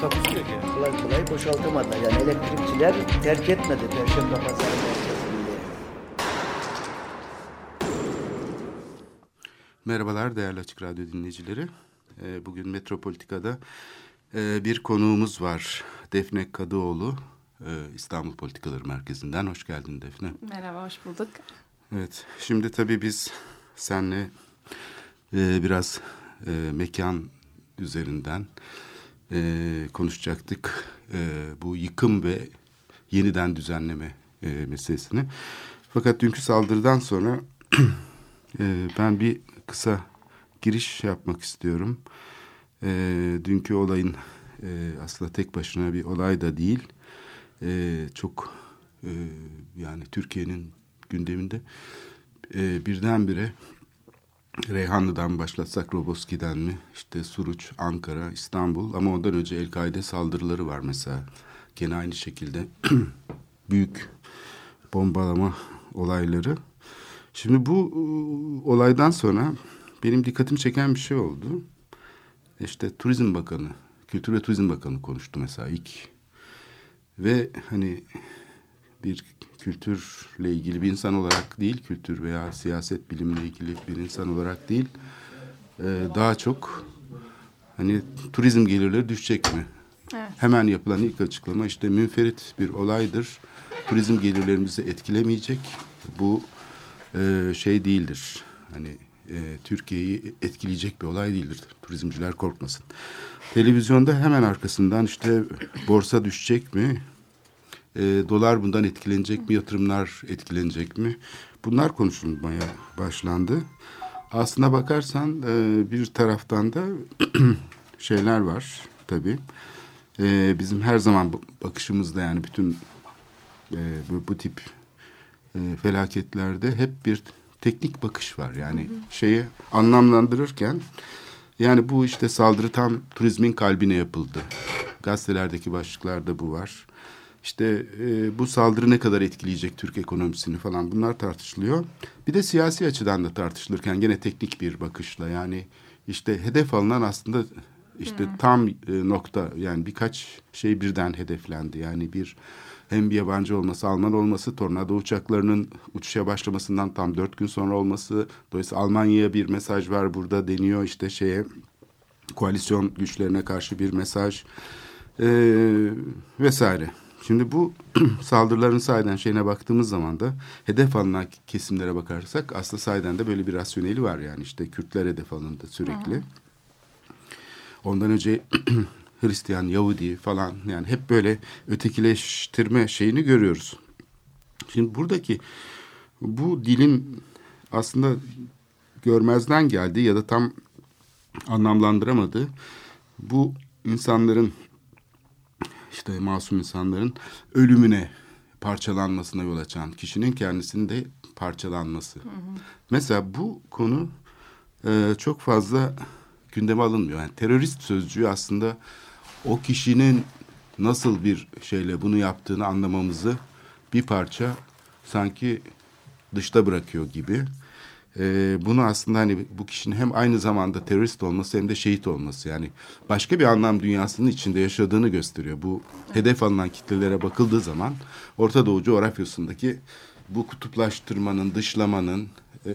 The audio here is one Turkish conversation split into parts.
Takusu yok yani. kolay kolay boşaltamadılar. Yani elektrikçiler terk etmedi Perşembe Pazarı merkezinde. Merhabalar değerli Açık Radyo dinleyicileri. Ee, Bugün Metropolitika'da e, bir konuğumuz var. Defne Kadıoğlu, e, İstanbul Politikaları Merkezi'nden. Hoş geldin Defne. Merhaba, hoş bulduk. Evet, şimdi tabii biz senle e, biraz e, mekan üzerinden e, konuşacaktık. E, bu yıkım ve yeniden düzenleme e, meselesini. Fakat dünkü saldırıdan sonra e, ben bir kısa giriş yapmak istiyorum. E, dünkü olayın e, aslında tek başına bir olay da değil. E, çok e, yani Türkiye'nin gündeminde e, birdenbire Reyhanlı'dan başlatsak Roboski'den mi? İşte Suruç, Ankara, İstanbul ama ondan önce El-Kaide saldırıları var mesela. Gene aynı şekilde büyük bombalama olayları. Şimdi bu e, olaydan sonra benim dikkatimi çeken bir şey oldu. İşte Turizm Bakanı, Kültür ve Turizm Bakanı konuştu mesela ilk. Ve hani bir kültürle ilgili bir insan olarak değil, kültür veya siyaset bilimle ilgili bir insan olarak değil, e, daha çok hani turizm gelirleri düşecek mi? Evet. Hemen yapılan ilk açıklama işte münferit bir olaydır. Turizm gelirlerimizi etkilemeyecek. Bu e, şey değildir. Hani e, Türkiye'yi etkileyecek bir olay değildir. Turizmciler korkmasın. Televizyonda hemen arkasından işte borsa düşecek mi? E, dolar bundan etkilenecek mi? Yatırımlar etkilenecek mi? Bunlar konuşulmaya başlandı. Aslına bakarsan e, bir taraftan da şeyler var tabii. E, bizim her zaman bakışımızda yani bütün e, bu, bu tip e, felaketlerde hep bir teknik bakış var. Yani şeyi anlamlandırırken yani bu işte saldırı tam turizmin kalbine yapıldı. Gazetelerdeki başlıklarda bu var. İşte e, bu saldırı ne kadar etkileyecek Türk ekonomisini falan bunlar tartışılıyor. Bir de siyasi açıdan da tartışılırken gene teknik bir bakışla yani işte hedef alınan aslında işte tam e, nokta yani birkaç şey birden hedeflendi. Yani bir hem bir yabancı olması, Alman olması, tornado uçaklarının uçuşa başlamasından tam dört gün sonra olması. Dolayısıyla Almanya'ya bir mesaj var burada deniyor işte şeye koalisyon güçlerine karşı bir mesaj eee, vesaire. Şimdi bu saldırıların sahiden şeyine baktığımız zaman da hedef alınan kesimlere bakarsak aslında sahiden de böyle bir rasyoneli var yani işte Kürtler hedef alındı sürekli. Ondan önce Hristiyan, Yahudi falan yani hep böyle ötekileştirme şeyini görüyoruz. Şimdi buradaki bu dilin aslında görmezden geldiği ya da tam anlamlandıramadığı bu insanların işte masum insanların ölümüne parçalanmasına yol açan kişinin kendisinin de parçalanması. Mesela bu konu e, çok fazla gündeme alınmıyor. Yani terörist sözcüğü aslında o kişinin nasıl bir şeyle bunu yaptığını anlamamızı bir parça sanki dışta bırakıyor gibi. Ee, bunu aslında hani bu kişinin hem aynı zamanda terörist olması hem de şehit olması yani başka bir anlam dünyasının içinde yaşadığını gösteriyor. Bu hedef alınan kitlelere bakıldığı zaman Orta Doğu coğrafyasındaki bu kutuplaştırmanın, dışlamanın e, e,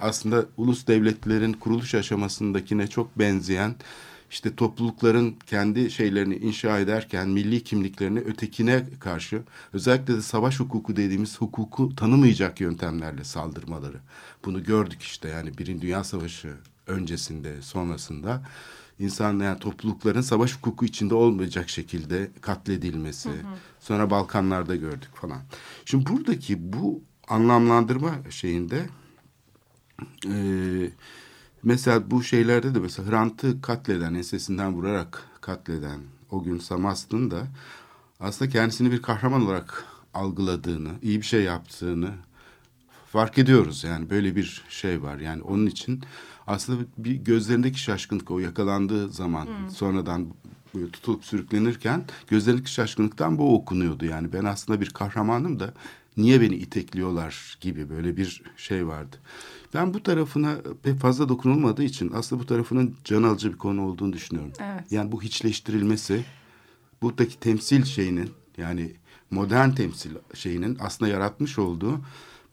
aslında ulus devletlerin kuruluş aşamasındakine çok benzeyen işte toplulukların kendi şeylerini inşa ederken milli kimliklerini ötekine karşı özellikle de savaş hukuku dediğimiz hukuku tanımayacak yöntemlerle saldırmaları. Bunu gördük işte yani Birinci Dünya Savaşı öncesinde sonrasında insan yani toplulukların savaş hukuku içinde olmayacak şekilde katledilmesi. Sonra Balkanlarda gördük falan. Şimdi buradaki bu anlamlandırma şeyinde eee Mesela bu şeylerde de mesela Hrant'ı katleden, ensesinden vurarak katleden o gün Samast'ın da aslında kendisini bir kahraman olarak algıladığını, iyi bir şey yaptığını fark ediyoruz. Yani böyle bir şey var. Yani onun için aslında bir gözlerindeki şaşkınlık o yakalandığı zaman sonradan böyle tutulup sürüklenirken gözlerindeki şaşkınlıktan bu okunuyordu. Yani ben aslında bir kahramanım da niye beni itekliyorlar gibi böyle bir şey vardı. Ben bu tarafına pek fazla dokunulmadığı için aslında bu tarafının can alıcı bir konu olduğunu düşünüyorum. Evet. Yani bu hiçleştirilmesi buradaki temsil şeyinin yani modern temsil şeyinin aslında yaratmış olduğu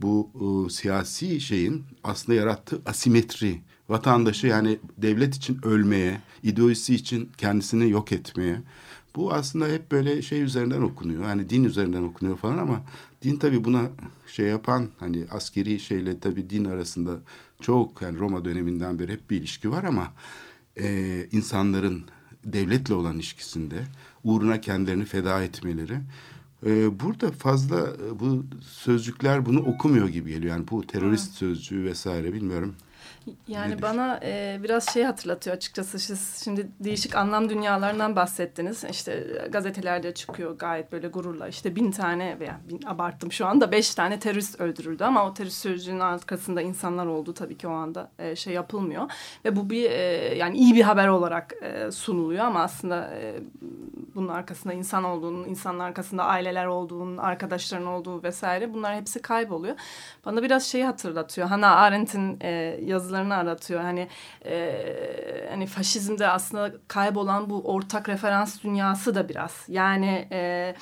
bu e, siyasi şeyin aslında yarattığı asimetri vatandaşı yani devlet için ölmeye, ideolojisi için kendisini yok etmeye. Bu aslında hep böyle şey üzerinden okunuyor. Yani din üzerinden okunuyor falan ama din tabii buna şey yapan hani askeri şeyle tabii din arasında çok yani Roma döneminden beri hep bir ilişki var ama e, insanların devletle olan ilişkisinde uğruna kendilerini feda etmeleri e, burada fazla e, bu sözcükler bunu okumuyor gibi geliyor. Yani bu terörist sözcüğü vesaire bilmiyorum. Yani Nedir? bana e, biraz şey hatırlatıyor açıkçası. Siz şimdi değişik anlam dünyalarından bahsettiniz. İşte gazetelerde çıkıyor gayet böyle gururla. İşte bin tane veya bin, abarttım şu anda beş tane terörist öldürüldü. Ama o terörist sözcüğünün arkasında insanlar olduğu tabii ki o anda e, şey yapılmıyor. Ve bu bir e, yani iyi bir haber olarak e, sunuluyor ama aslında e, bunun arkasında insan olduğunun, insanın arkasında aileler olduğunun, arkadaşların olduğu vesaire bunlar hepsi kayboluyor. Bana biraz şeyi hatırlatıyor. Hannah Arendt'in e, yazılarını aratıyor. Hani e, hani faşizmde aslında kaybolan bu ortak referans dünyası da biraz. Yani e,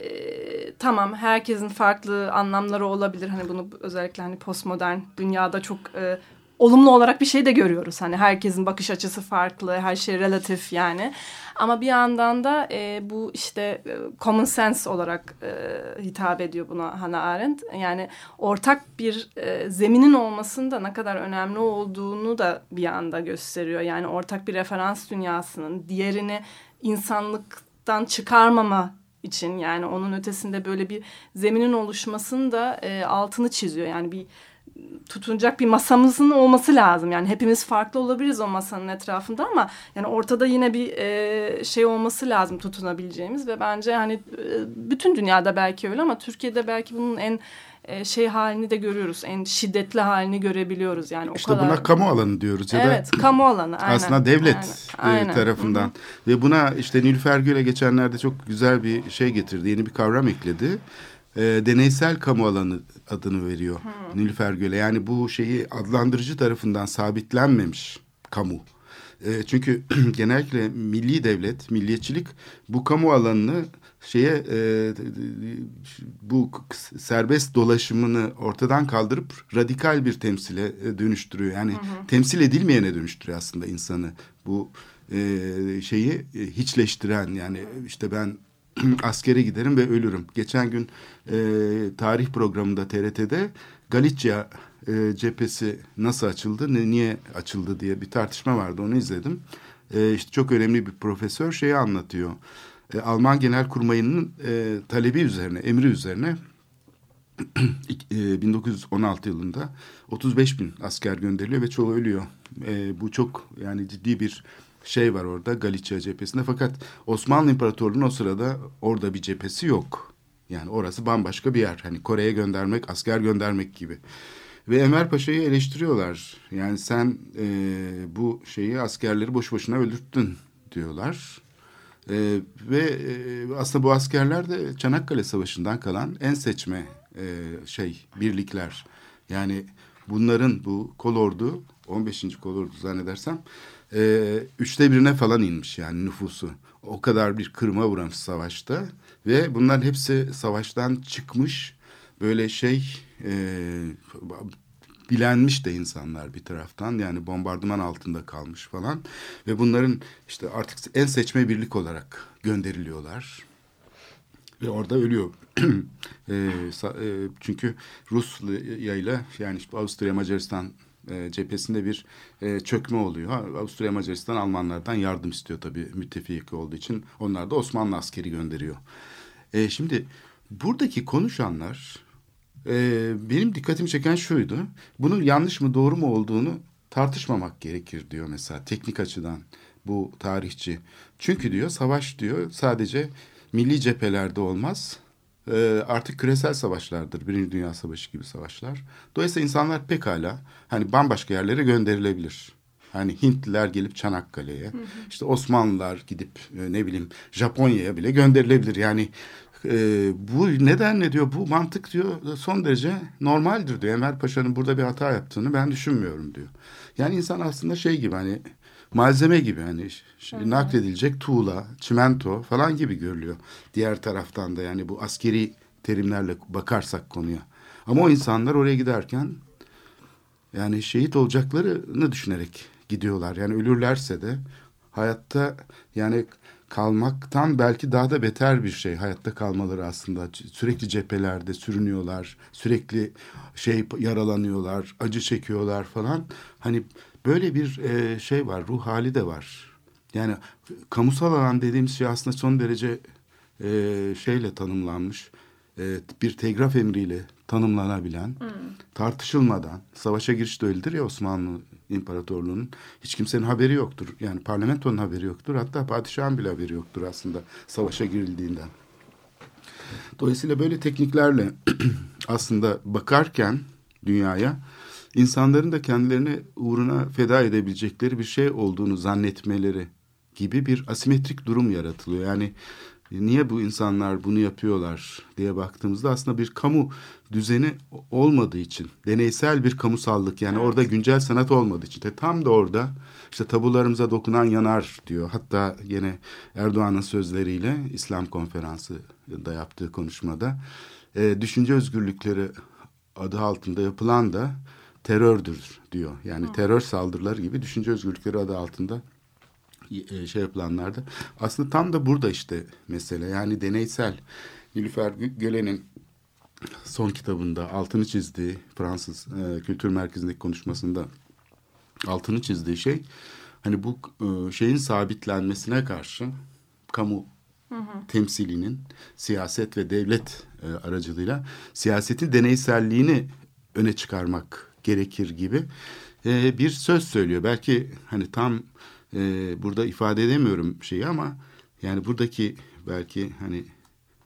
e, tamam herkesin farklı anlamları olabilir. Hani bunu özellikle hani postmodern dünyada çok e, olumlu olarak bir şey de görüyoruz. Hani herkesin bakış açısı farklı, her şey relatif yani. Ama bir yandan da e, bu işte e, common sense olarak e, hitap ediyor buna Hannah Arendt. Yani ortak bir e, zeminin olmasında ne kadar önemli olduğunu da bir anda gösteriyor. Yani ortak bir referans dünyasının diğerini insanlıktan çıkarmama için yani onun ötesinde böyle bir zeminin oluşmasını da e, altını çiziyor. Yani bir tutunacak bir masamızın olması lazım. Yani hepimiz farklı olabiliriz o masanın etrafında ama yani ortada yine bir e, şey olması lazım tutunabileceğimiz ve bence hani e, bütün dünyada belki öyle ama Türkiye'de belki bunun en e, şey halini de görüyoruz. En şiddetli halini görebiliyoruz. Yani o İşte kadar. buna kamu alanı diyoruz ya evet, da kamu alanı. Aynen, aslında devlet aynen, e, tarafından Hı hı. ve buna işte Nilüfer Gül'e geçenlerde çok güzel bir şey getirdi. Yeni bir kavram ekledi. E, deneysel kamu alanı adını veriyor Nilüfer Gül'e. Yani bu şeyi adlandırıcı tarafından sabitlenmemiş kamu. E, çünkü genellikle milli devlet, milliyetçilik bu kamu alanını şeye e, bu serbest dolaşımını ortadan kaldırıp radikal bir temsile e, dönüştürüyor. Yani temsil edilmeyene dönüştürüyor aslında insanı. Bu e, şeyi e, hiçleştiren yani işte ben askere giderim ve ölürüm. Geçen gün e, tarih programında TRT'de Galicia e, cephesi nasıl açıldı, ne, niye açıldı diye bir tartışma vardı. Onu izledim. E, işte çok önemli bir profesör şeyi anlatıyor. E, Alman Genelkurmayı'nın e, talebi üzerine, emri üzerine e, 1916 yılında 35 bin asker gönderiliyor ve çoğu ölüyor. E, bu çok yani ciddi bir şey var orada Galicia cephesinde. Fakat Osmanlı İmparatorluğu'nun o sırada orada bir cephesi yok. Yani orası bambaşka bir yer. Hani Kore'ye göndermek, asker göndermek gibi. Ve Enver Paşa'yı eleştiriyorlar. Yani sen e, bu şeyi askerleri boş boşuna öldürttün diyorlar. E, ve e, aslında bu askerler de Çanakkale Savaşı'ndan kalan en seçme e, şey birlikler. Yani bunların bu kolordu 15. kolordu zannedersem e, üçte birine falan inmiş yani nüfusu. O kadar bir kırma uğramış savaşta. Ve bunların hepsi savaştan çıkmış. Böyle şey e, bilenmiş de insanlar bir taraftan. Yani bombardıman altında kalmış falan. Ve bunların işte artık en seçme birlik olarak gönderiliyorlar. Ve orada ölüyor. e, sa- e, çünkü Rusya ile yani işte Avusturya Macaristan e, cephesinde bir e, çökme oluyor. Avusturya Macaristan Almanlardan yardım istiyor tabii müttefik olduğu için. Onlar da Osmanlı askeri gönderiyor. E, şimdi buradaki konuşanlar e, benim dikkatimi çeken şuydu. Bunun yanlış mı doğru mu olduğunu tartışmamak gerekir diyor mesela teknik açıdan bu tarihçi. Çünkü diyor savaş diyor sadece milli cephelerde olmaz. Ee, artık küresel savaşlardır. Birinci Dünya Savaşı gibi savaşlar. Dolayısıyla insanlar pekala hani bambaşka yerlere gönderilebilir. Hani Hintliler gelip Çanakkale'ye, işte Osmanlılar gidip e, ne bileyim Japonya'ya bile gönderilebilir. Yani e, bu nedenle diyor bu mantık diyor son derece normaldir diyor. Enver Paşa'nın burada bir hata yaptığını ben düşünmüyorum diyor. Yani insan aslında şey gibi hani malzeme gibi hani ş- nakledilecek tuğla, çimento falan gibi görülüyor. Diğer taraftan da yani bu askeri terimlerle bakarsak konuya. Ama o insanlar oraya giderken yani şehit olacaklarını düşünerek gidiyorlar. Yani ölürlerse de hayatta yani kalmaktan belki daha da beter bir şey hayatta kalmaları aslında. Sürekli cephelerde sürünüyorlar, sürekli şey yaralanıyorlar, acı çekiyorlar falan. Hani böyle bir e, şey var, ruh hali de var. Yani kamusal alan dediğimiz şey aslında son derece e, şeyle tanımlanmış. E, bir telgraf emriyle tanımlanabilen, tartışılmadan, savaşa giriş de öyledir ya Osmanlı İmparatorluğu'nun. Hiç kimsenin haberi yoktur. Yani parlamentonun haberi yoktur. Hatta padişahın bile haberi yoktur aslında savaşa girildiğinden. Dolayısıyla böyle tekniklerle aslında bakarken dünyaya insanların da kendilerini uğruna feda edebilecekleri bir şey olduğunu zannetmeleri gibi bir asimetrik durum yaratılıyor. Yani niye bu insanlar bunu yapıyorlar diye baktığımızda aslında bir kamu düzeni olmadığı için deneysel bir kamusallık yani orada güncel sanat olmadığı için de tam da orada işte tabularımıza dokunan yanar diyor. Hatta yine Erdoğan'ın sözleriyle İslam konferansı da yaptığı konuşmada e, düşünce özgürlükleri adı altında yapılan da terördür diyor. Yani terör saldırıları gibi düşünce özgürlükleri adı altında e, şey yapılanlarda. Aslında tam da burada işte mesele. Yani deneysel Nilüfer Gölen'in son kitabında altını çizdiği Fransız e, Kültür Merkezi'ndeki konuşmasında altını çizdiği şey hani bu e, şeyin sabitlenmesine karşı kamu temsilinin siyaset ve devlet e, aracılığıyla siyasetin deneyselliğini öne çıkarmak gerekir gibi e, bir söz söylüyor. Belki hani tam e, burada ifade edemiyorum şeyi ama yani buradaki belki hani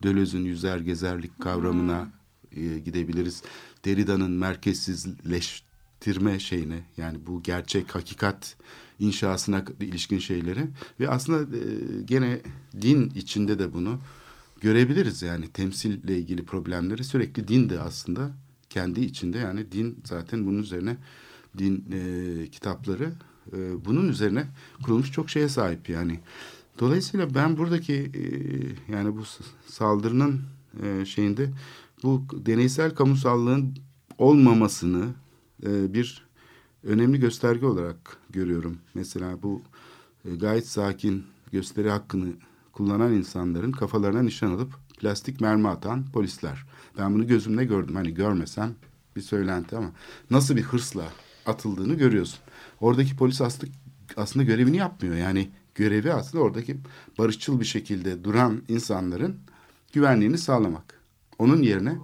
Döloz'un yüzer gezerlik kavramına e, gidebiliriz. Derrida'nın merkezsizleştirme şeyine yani bu gerçek hakikat inşasına ilişkin şeyleri ve aslında e, gene din içinde de bunu görebiliriz yani temsille ilgili problemleri sürekli din de aslında kendi içinde yani din zaten bunun üzerine din e, kitapları e, bunun üzerine kurulmuş çok şeye sahip yani. Dolayısıyla ben buradaki e, yani bu saldırının e, şeyinde bu deneysel kamusallığın olmamasını e, bir önemli gösterge olarak görüyorum. Mesela bu e, gayet sakin gösteri hakkını kullanan insanların kafalarına nişan alıp plastik mermi atan polisler. Ben bunu gözümle gördüm. Hani görmesem bir söylenti ama nasıl bir hırsla atıldığını görüyorsun. Oradaki polis aslında, aslında görevini yapmıyor. Yani görevi aslında oradaki barışçıl bir şekilde duran insanların güvenliğini sağlamak. Onun yerine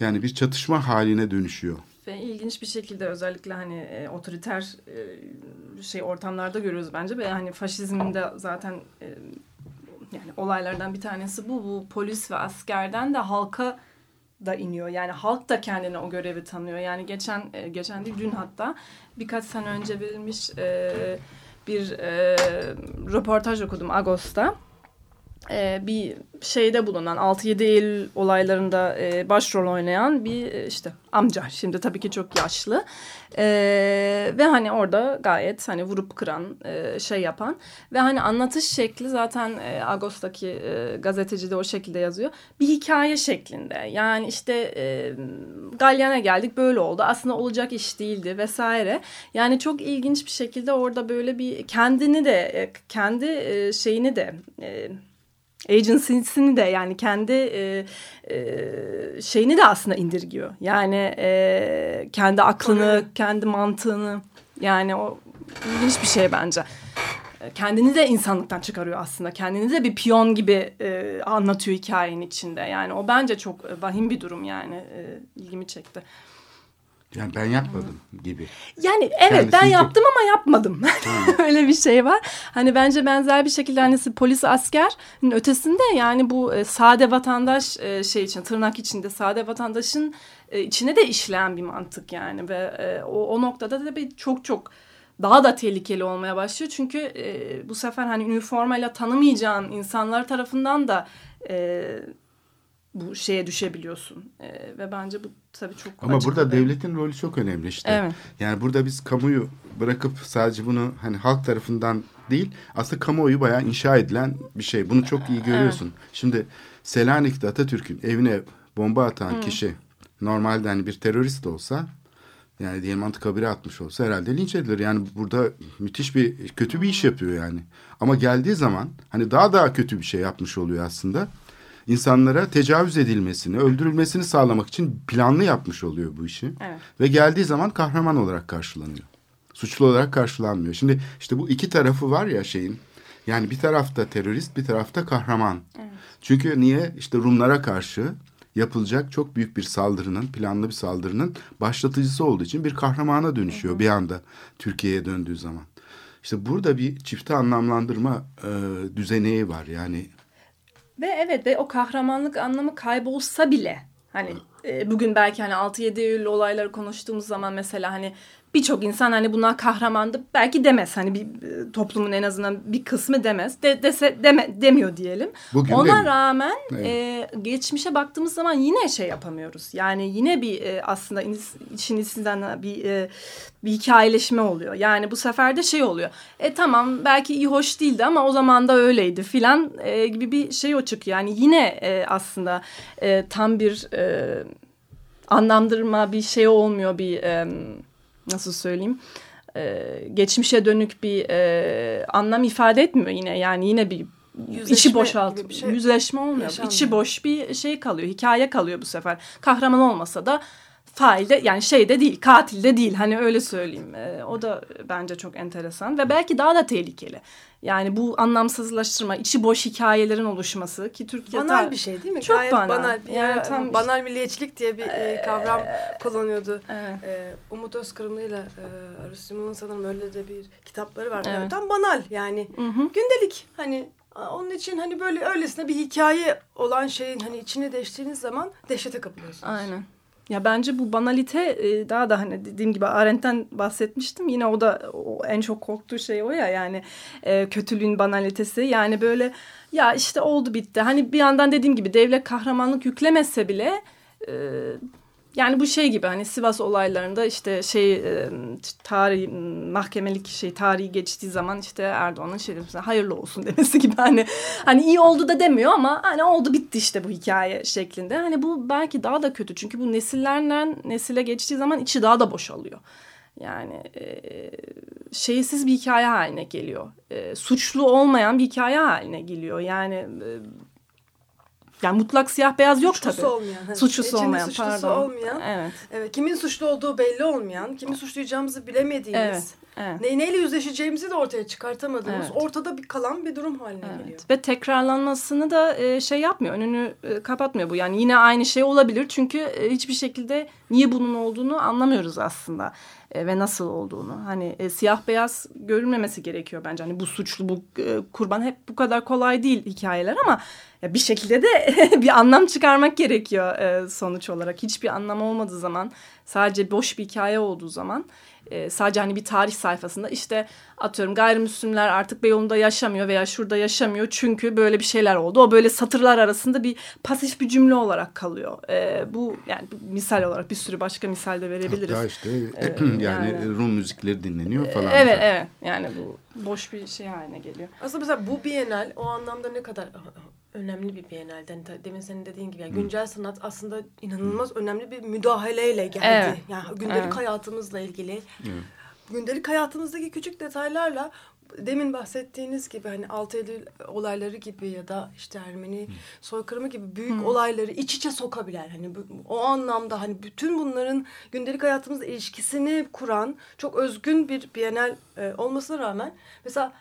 yani bir çatışma haline dönüşüyor. Ve ilginç bir şekilde özellikle hani e, otoriter e, şey ortamlarda görüyoruz bence ve hani faşizmin de zaten e, yani olaylardan bir tanesi bu. Bu polis ve askerden de halka da iniyor. Yani halk da kendine o görevi tanıyor. Yani geçen e, geçen değil dün hatta birkaç sene önce verilmiş e, bir e, röportaj okudum Ağustos'ta. E, bir şeyde bulunan 6-7 Eylül olaylarında e, başrol oynayan bir e, işte amca. Şimdi tabii ki çok yaşlı. E, ve hani orada gayet hani vurup kıran e, şey yapan ve hani anlatış şekli zaten e, Ağustos'taki e, gazeteci de o şekilde yazıyor. Bir hikaye şeklinde. Yani işte e, Galyan'a geldik böyle oldu. Aslında olacak iş değildi vesaire. Yani çok ilginç bir şekilde orada böyle bir kendini de e, kendi e, şeyini de e, agency'sini de yani kendi e, e, şeyini de aslında indirgiyor. Yani e, kendi aklını, kendi mantığını yani o ilginç bir şey bence. Kendini de insanlıktan çıkarıyor aslında. Kendini de bir piyon gibi e, anlatıyor hikayenin içinde. Yani o bence çok vahim bir durum yani. E, ilgimi çekti. Yani ben yapmadım gibi. Yani evet Yani ben yaptım ama yapmadım. Öyle bir şey var. Hani bence benzer bir şekilde hani polis askerin ötesinde yani bu e, sade vatandaş e, şey için tırnak içinde sade vatandaşın e, içine de işleyen bir mantık yani ve e, o, o noktada da bir çok çok daha da tehlikeli olmaya başlıyor. Çünkü e, bu sefer hani üniformayla tanımayacağın insanlar tarafından da e, bu şeye düşebiliyorsun. E, ve bence bu tabii çok Ama burada bir- devletin rolü çok önemli işte. Evet. Yani burada biz kamuyu bırakıp sadece bunu hani halk tarafından değil aslında kamuoyu bayağı inşa edilen bir şey. Bunu çok iyi görüyorsun. Şimdi Selanik'te Atatürk'ün evine bomba atan kişi normalde hani bir terörist de olsa yani diyelim antikabire atmış olsa herhalde linç edilir. Yani burada müthiş bir kötü bir iş yapıyor yani. Ama geldiği zaman hani daha daha kötü bir şey yapmış oluyor aslında. İnsanlara tecavüz edilmesini, öldürülmesini sağlamak için planlı yapmış oluyor bu işi. Evet. Ve geldiği zaman kahraman olarak karşılanıyor. Suçlu olarak karşılanmıyor. Şimdi işte bu iki tarafı var ya şeyin. Yani bir tarafta terörist, bir tarafta kahraman. Çünkü niye? İşte Rumlara karşı yapılacak çok büyük bir saldırının, planlı bir saldırının başlatıcısı olduğu için bir kahramana dönüşüyor bir anda Türkiye'ye döndüğü zaman. İşte burada bir çifte anlamlandırma e, düzeneği var. Yani Ve evet ve o kahramanlık anlamı kaybolsa bile hani e, bugün belki hani 6-7 Eylül olayları konuştuğumuz zaman mesela hani birçok insan hani bunlar kahramandı belki demez hani bir e, toplumun en azından bir kısmı demez de, dese deme, demiyor diyelim. Bugün Ona demiyor. rağmen Evet. e, geçmişe baktığımız zaman yine şey yapamıyoruz. Yani yine bir e, aslında işin içinden bir e, bir hikayeleşme oluyor. Yani bu sefer de şey oluyor. E tamam belki iyi hoş değildi ama o zaman da öyleydi filan e, gibi bir şey o çıkıyor. Yani yine e, aslında e, tam bir e, anlamdırma bir şey olmuyor bir e, nasıl söyleyeyim e, geçmişe dönük bir e, anlam ifade etmiyor yine. Yani yine bir Yüzleşme içi boşalt şey. yüzleşme olmuyor. Yaşanmıyor. içi boş bir şey kalıyor hikaye kalıyor bu sefer. Kahraman olmasa da fail de yani şey de değil katil de değil hani öyle söyleyeyim E, o da bence çok enteresan ve belki daha da tehlikeli yani bu anlamsızlaştırma içi boş hikayelerin oluşması ki Türkiye'de Banal bir şey değil mi? Çok Gayet banal. banal. Yani tam- banal milliyetçilik diye bir e, kavram kullanıyordu. Evet. E, Umut Özkırımlı ile e, Arus Yılmaz'ın sanırım öyle de bir kitapları var. Evet. Yani tam banal yani. Gündelik hani onun için hani böyle öylesine bir hikaye olan şeyin hani içine değiştiğiniz zaman dehşete kapılıyorsunuz. Aynen. Ya bence bu banalite e, daha da hani dediğim gibi Arendt'ten bahsetmiştim. Yine o da o, en çok korktuğu şey o ya yani e, kötülüğün banalitesi. Yani böyle ya işte oldu bitti. Hani bir yandan dediğim gibi devlet kahramanlık yüklemese bile e, yani bu şey gibi hani Sivas olaylarında işte şey e, tarih mahkemelik şey tarihi geçtiği zaman işte Erdoğan'ın şey hayırlı olsun demesi gibi hani hani iyi oldu da demiyor ama hani oldu bitti işte bu hikaye şeklinde. Hani bu belki daha da kötü çünkü bu nesillerden nesile geçtiği zaman içi daha da boşalıyor. Yani e, şeysiz bir hikaye haline geliyor. E, suçlu olmayan bir hikaye haline geliyor. Yani e, yani mutlak siyah beyaz yok Suçlusu tabii. olmayan. hani Suçlusu içinde olmayan suçlusu pardon. olmayan. Evet. Evet, kimin suçlu olduğu belli olmayan, kimi suçlayacağımızı bilemediğimiz, Evet. Evet. ne, neyle yüzleşeceğimizi de ortaya çıkartamadığımız, Evet. ortada bir kalan bir durum haline geliyor. Evet. Ve tekrarlanmasını da e, şey yapmıyor, önünü e, kapatmıyor bu. Yani yine aynı şey olabilir çünkü e, hiçbir şekilde niye bunun olduğunu anlamıyoruz aslında E, ve nasıl olduğunu. Hani e, siyah beyaz görülmemesi gerekiyor bence. Hani bu suçlu, bu e, kurban hep bu kadar kolay değil hikayeler ama ya bir şekilde de bir anlam çıkarmak gerekiyor e, sonuç olarak. Hiçbir anlam olmadığı zaman, sadece boş bir hikaye olduğu zaman e, sadece hani bir tarih sayfasında işte atıyorum gayrimüslimler artık Beyoğlu'nda yaşamıyor veya şurada yaşamıyor çünkü böyle bir şeyler oldu. O böyle satırlar arasında bir pasif bir cümle olarak kalıyor. E, bu yani misal olarak bir sürü başka misal de verebiliriz. hatta işte Ee, yani, yani- Rum müzikleri dinleniyor falan. Evet evet yani bu boş bir şey haline geliyor. Aslında mesela bu Bienal o anlamda ne kadar önemli bir Bienal'den hani demin senin dediğin gibi yani güncel sanat aslında inanılmaz önemli bir müdahaleyle geldi. Evet. Yani gündelik Evet. hayatımızla ilgili. Gündelik hayatımızdaki küçük detaylarla demin bahsettiğiniz gibi hani 6 Eylül olayları gibi ya da işte Ermeni soykırımı gibi büyük olayları iç içe sokabilen hani bu- o anlamda hani bütün bunların gündelik hayatımızla ilişkisini kuran çok özgün bir Bienal e, olmasına rağmen mesela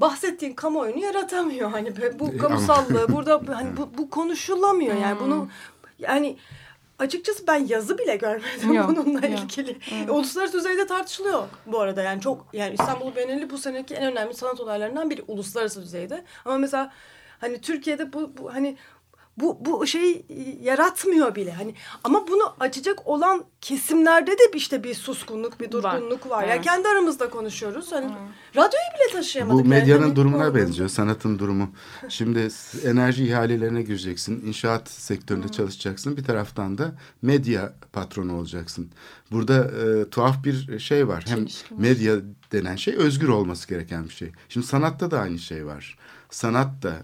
bahsettiğin kamuoyunu yaratamıyor hani bu E, kamusallığı burada hani bu, bu konuşulamıyor yani bunu yani açıkçası ben yazı bile görmedim Yok, bununla yok. ilgili. E, Uluslararası düzeyde tartışılıyor bu arada. Yani çok yani İstanbul Bienali bu seneki en önemli sanat olaylarından biri uluslararası düzeyde. Ama mesela hani Türkiye'de bu, bu hani bu bu şey yaratmıyor bile. Hani ama bunu açacak olan kesimlerde de işte bir suskunluk, bir durgunluk var. Evet. Yani kendi aramızda konuşuyoruz. Hani radyoyu bile taşıyamadık. Bu yani. medyanın Hani durumuna oldu. benziyor, sanatın durumu. Şimdi enerji ihalelerine gireceksin, inşaat sektöründe çalışacaksın. Bir taraftan da medya patronu olacaksın. Burada e, tuhaf bir şey var. Hem Çelişki var. medya denen şey özgür olması gereken bir şey. Şimdi sanatta da aynı şey var. Sanat da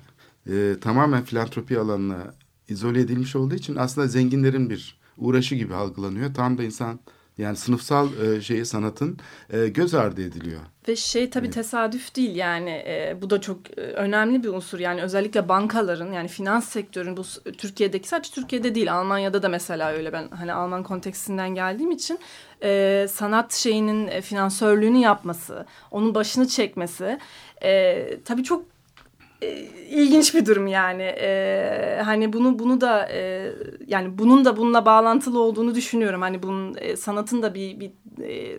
e, tamamen filantropi alanına izole edilmiş olduğu için aslında zenginlerin bir uğraşı gibi algılanıyor. Tam da insan yani sınıfsal e, şeyi sanatın e, göz ardı ediliyor. Ve şey tabii tesadüf değil yani e, bu da çok e, önemli bir unsur yani özellikle bankaların yani finans sektörün bu Türkiye'deki sadece Türkiye'de değil Almanya'da da mesela öyle ben hani Alman kontekstinden geldiğim için e, sanat şeyinin e, finansörlüğünü yapması onun başını çekmesi e, tabii çok ilginç bir durum yani. E, hani bunu bunu da e, yani bunun da bununla bağlantılı olduğunu düşünüyorum. Hani bunun e, sanatın da bir, bir e,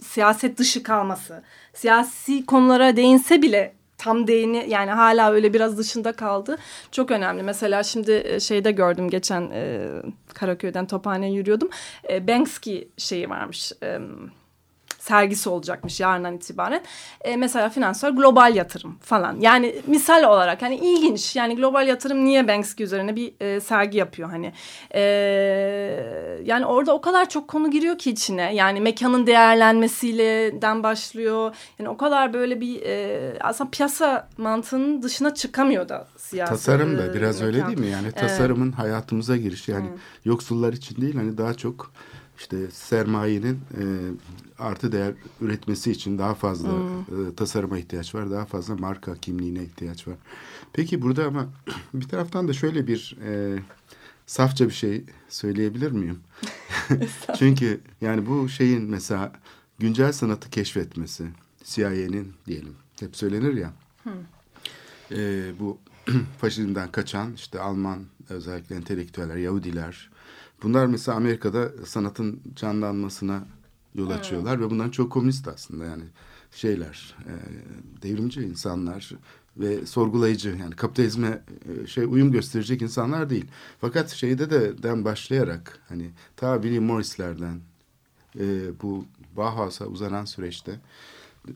siyaset dışı kalması. Siyasi konulara değinse bile tam değini yani hala öyle biraz dışında kaldı çok önemli. Mesela şimdi e, şeyde gördüm geçen e, Karaköy'den Tophane'ye yürüyordum. E, Banksy şeyi varmış e, sergisi olacakmış yarından itibaren. E, mesela finansör global yatırım falan. Yani misal olarak hani ilginç. Yani global yatırım niye Banksy üzerine bir e, sergi yapıyor hani. E, yani orada o kadar çok konu giriyor ki içine. Yani mekanın değerlenmesiyle den başlıyor. Yani o kadar böyle bir e, aslında piyasa mantığının dışına çıkamıyor da siyaset. Tasarım da e, biraz öyle mekan. değil mi? Yani tasarımın hayatımıza girişi yani yoksullar için değil hani daha çok işte sermayenin e, artı değer üretmesi için daha fazla e, tasarıma ihtiyaç var. Daha fazla marka kimliğine ihtiyaç var. Peki burada ama bir taraftan da şöyle bir e, safça bir şey söyleyebilir miyim? Çünkü yani bu şeyin mesela güncel sanatı keşfetmesi CIA'nin diyelim hep söylenir ya e, bu faşizmden kaçan işte Alman özellikle entelektüeller, Yahudiler bunlar mesela Amerika'da sanatın canlanmasına yol açıyorlar ve bunların çok komünist aslında yani şeyler e, devrimci insanlar ve sorgulayıcı yani kapitalizme e, şey uyum gösterecek insanlar değil. Fakat şeyde de den başlayarak hani ta William Morris'lerden e, bu Bauhaus'a uzanan süreçte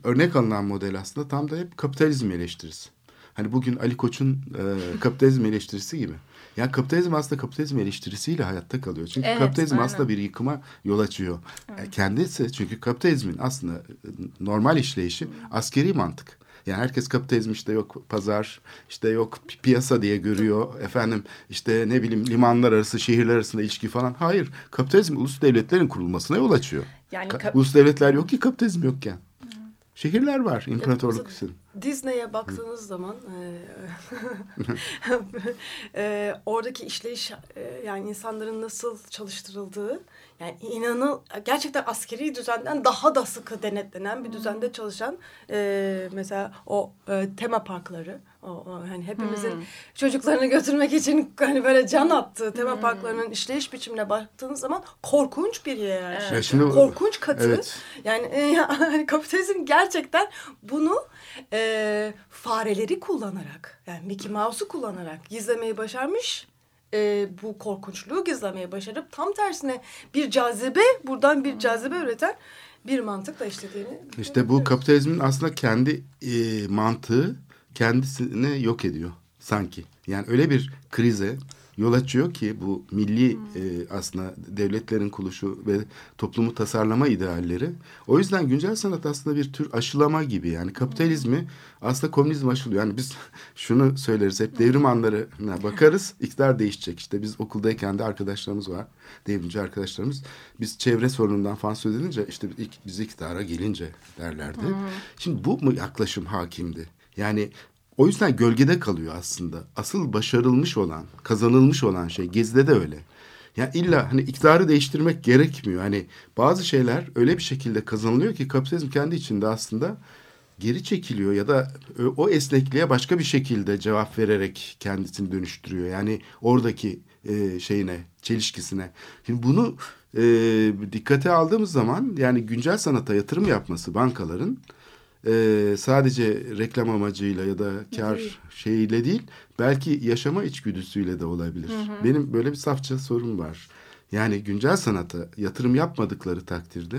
örnek alınan model aslında tam da hep kapitalizm eleştirisi. Hani bugün Ali Koç'un e, kapitalizm eleştirisi gibi. Yani kapitalizm aslında kapitalizm eleştirisiyle hayatta kalıyor. Çünkü Evet, kapitalizm aynen. aslında bir yıkıma yol açıyor. E, kendisi çünkü kapitalizmin aslında e, normal işleyişi askeri mantık. Yani herkes kapitalizm işte yok pazar, işte yok pi- piyasa diye görüyor. Efendim işte ne bileyim limanlar arası, şehirler arasında ilişki falan. Hayır, kapitalizm ulus devletlerin kurulmasına yol açıyor. Yani Ka- ulus devletler yok ki kapitalizm yokken. Şehirler var imparatorluk için. Disney'e baktığınız zaman e, e, oradaki işleyiş e, yani insanların nasıl çalıştırıldığı yani inanıl gerçekten askeri düzenden daha da sıkı denetlenen bir düzende çalışan e, mesela o e, tema parkları o, o hani hepimizin çocuklarını götürmek için hani böyle can attığı tema parklarının işleyiş biçimine baktığınız zaman korkunç bir hiyerarşi. Ya şimdi- korkunç katı. Evet. Yani e, yani kapitalizm gerçekten bunu e, fareleri kullanarak yani Mickey Mouse'u kullanarak gizlemeyi başarmış. E, bu korkunçluğu gizlemeyi başarıp tam tersine bir cazibe buradan bir cazibe üreten bir mantıkla işlediğini İşte bu kapitalizmin aslında kendi e, mantığı kendisini yok ediyor sanki. Yani öyle bir krize yol açıyor ki bu milli e, aslında devletlerin kuruluşu ve toplumu tasarlama idealleri. O yüzden güncel sanat aslında bir tür aşılama gibi yani kapitalizmi aslında komünizm aşılıyor. Yani biz şunu söyleriz hep devrim anlarına bakarız iktidar değişecek. İşte biz okuldayken de arkadaşlarımız var devrimci arkadaşlarımız. Biz çevre sorunundan falan söz edince işte ilk biz iktidara gelince derlerdi. Şimdi bu mu yaklaşım hakimdi? Yani o yüzden gölgede kalıyor aslında. Asıl başarılmış olan, kazanılmış olan şey Gezi'de de öyle. Ya illa hani iktidarı değiştirmek gerekmiyor. Hani bazı şeyler öyle bir şekilde kazanılıyor ki kapitalizm kendi içinde aslında geri çekiliyor ya da o esnekliğe başka bir şekilde cevap vererek kendisini dönüştürüyor. Yani oradaki e, şeyine, çelişkisine. Şimdi bunu e, dikkate aldığımız zaman yani güncel sanata yatırım yapması bankaların e, sadece reklam amacıyla ya da kar değil. şeyiyle değil belki yaşama içgüdüsüyle de olabilir. Hı hı. Benim böyle bir safça sorum var. Yani güncel sanata yatırım yapmadıkları takdirde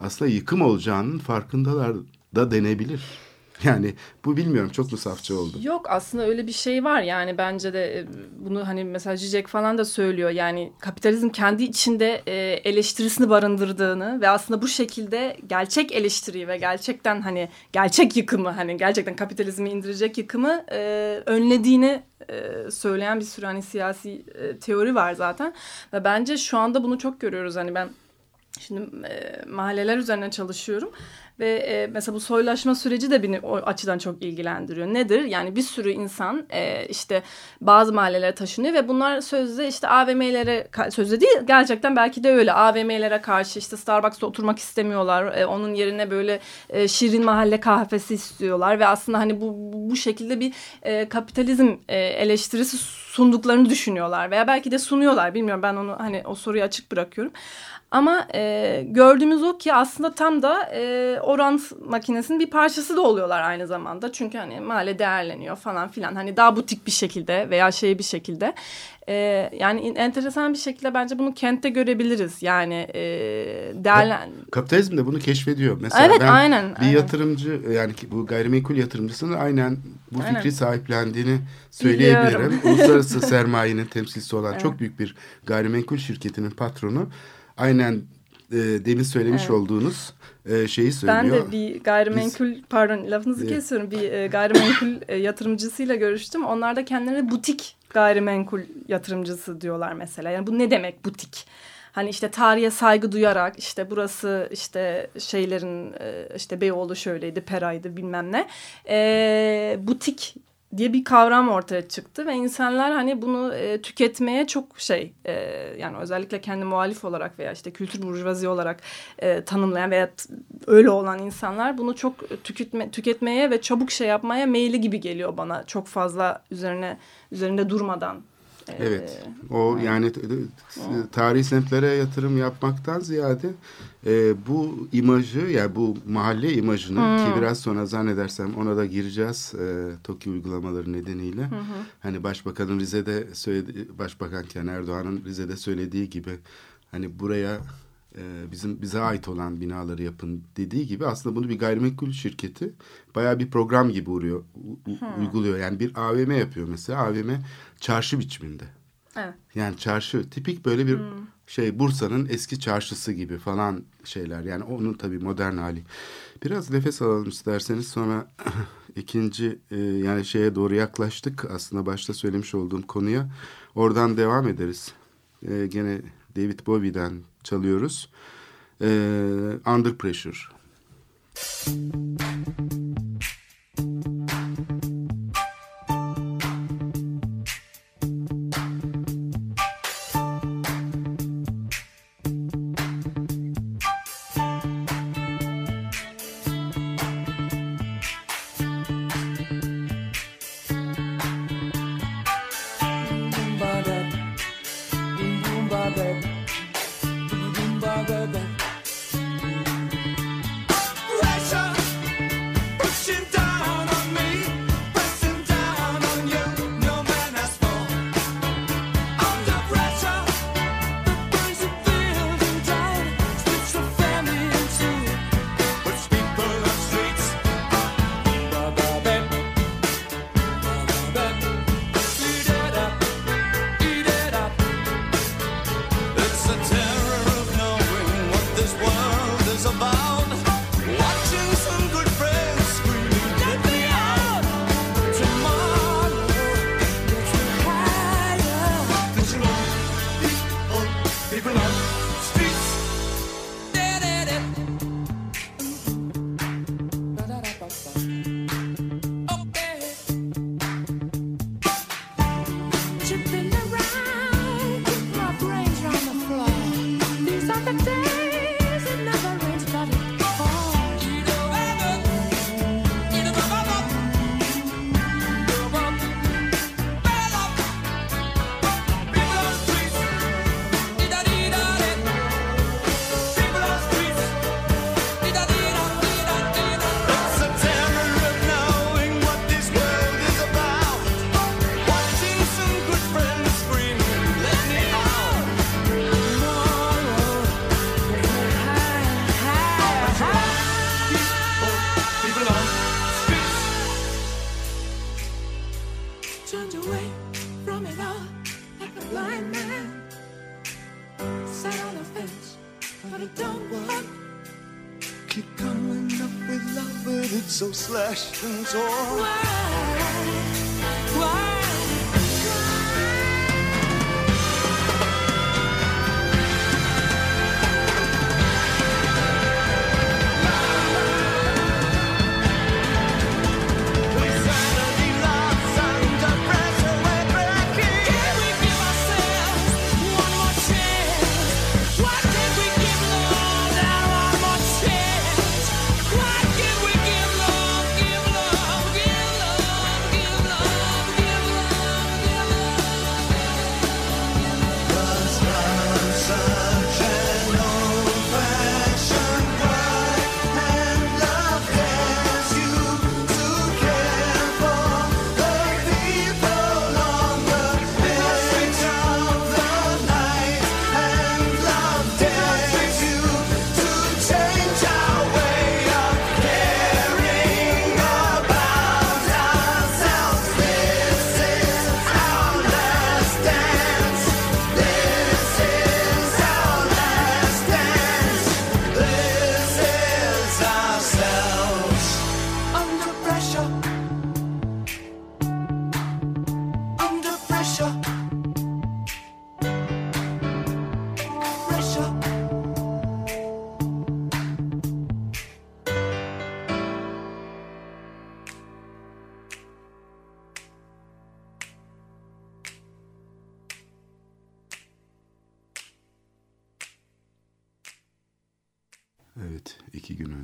aslında yıkım olacağının farkındalar da denebilir. Yani bu bilmiyorum çok mu safça oldu? Yok aslında öyle bir şey var yani bence de e, bunu hani mesela Zizek falan da söylüyor. Yani kapitalizm kendi içinde e, eleştirisini barındırdığını ve aslında bu şekilde gerçek eleştiriyi ve gerçekten hani gerçek yıkımı hani gerçekten kapitalizmi indirecek yıkımı e, önlediğini söyleyen bir sürü hani siyasi teori var zaten. Ve bence şu anda bunu çok görüyoruz hani ben Şimdi mahalleler üzerine çalışıyorum ve e, mesela bu soylaşma süreci de beni o açıdan çok ilgilendiriyor. Nedir? Yani bir sürü insan e, işte bazı mahallelere taşınıyor ve bunlar sözde işte AVM'lere sözde değil gerçekten belki de öyle AVM'lere karşı işte Starbucks'ta oturmak istemiyorlar. E, onun yerine böyle e, şirin mahalle kahvesi istiyorlar ve aslında hani bu bu şekilde bir e, kapitalizm e, eleştirisi sunduklarını düşünüyorlar veya belki de sunuyorlar bilmiyorum ben onu hani o soruyu açık bırakıyorum. Ama e, gördüğümüz o ki aslında tam da e, orant makinesinin bir parçası da oluyorlar aynı zamanda. Çünkü hani mahalle değerleniyor falan filan. Hani daha butik bir şekilde veya şey bir şekilde. E, yani enteresan bir şekilde bence bunu kentte görebiliriz. Yani e, değerlen... Kapitalizm de bunu keşfediyor. Mesela evet, ben aynen, bir aynen. yatırımcı yani bu gayrimenkul yatırımcısının aynen bu aynen. fikri sahiplendiğini söyleyebilirim. Uluslararası sermayenin temsilcisi olan evet. çok büyük bir gayrimenkul şirketinin patronu aynen e, demin söylemiş evet. olduğunuz e, şeyi söylüyor. Ben de bir gayrimenkul Biz, pardon lafınızı kesiyorum bir e, gayrimenkul e, yatırımcısıyla görüştüm. Onlar da kendilerine butik gayrimenkul yatırımcısı diyorlar mesela. Yani bu ne demek butik? Hani işte tarihe saygı duyarak işte burası işte şeylerin e, işte Beyoğlu şöyleydi, Pera'ydı bilmem ne. E, butik diye bir kavram ortaya çıktı ve insanlar hani bunu e, tüketmeye çok şey e, yani özellikle kendi muhalif olarak veya işte kültür burjuvazi olarak e, tanımlayan veya öyle olan insanlar bunu çok tüketme, tüketmeye ve çabuk şey yapmaya meyilli gibi geliyor bana çok fazla üzerine üzerinde durmadan Evet. O yani tarihi semtlere yatırım yapmaktan ziyade e, bu imajı yani bu mahalle imajını hmm. ki biraz sonra zannedersem ona da gireceğiz e, TOKİ uygulamaları nedeniyle. Hmm. Hani Başbakanın Rize'de söyledi Başbakan Ken Erdoğan'ın Rize'de söylediği gibi hani buraya bizim bize ait olan binaları yapın dediği gibi aslında bunu bir gayrimenkul şirketi bayağı bir program gibi uğruyor, hmm. uyguluyor. Yani bir AVM yapıyor mesela. AVM çarşı biçiminde. Evet. Yani çarşı tipik böyle bir hmm. şey Bursa'nın eski çarşısı gibi falan şeyler. Yani onun tabii modern hali. Biraz nefes alalım isterseniz sonra ikinci e, yani şeye doğru yaklaştık. Aslında başta söylemiş olduğum konuya. Oradan devam ederiz. E, gene David Bowie'den çalıyoruz. E, Under Pressure. 做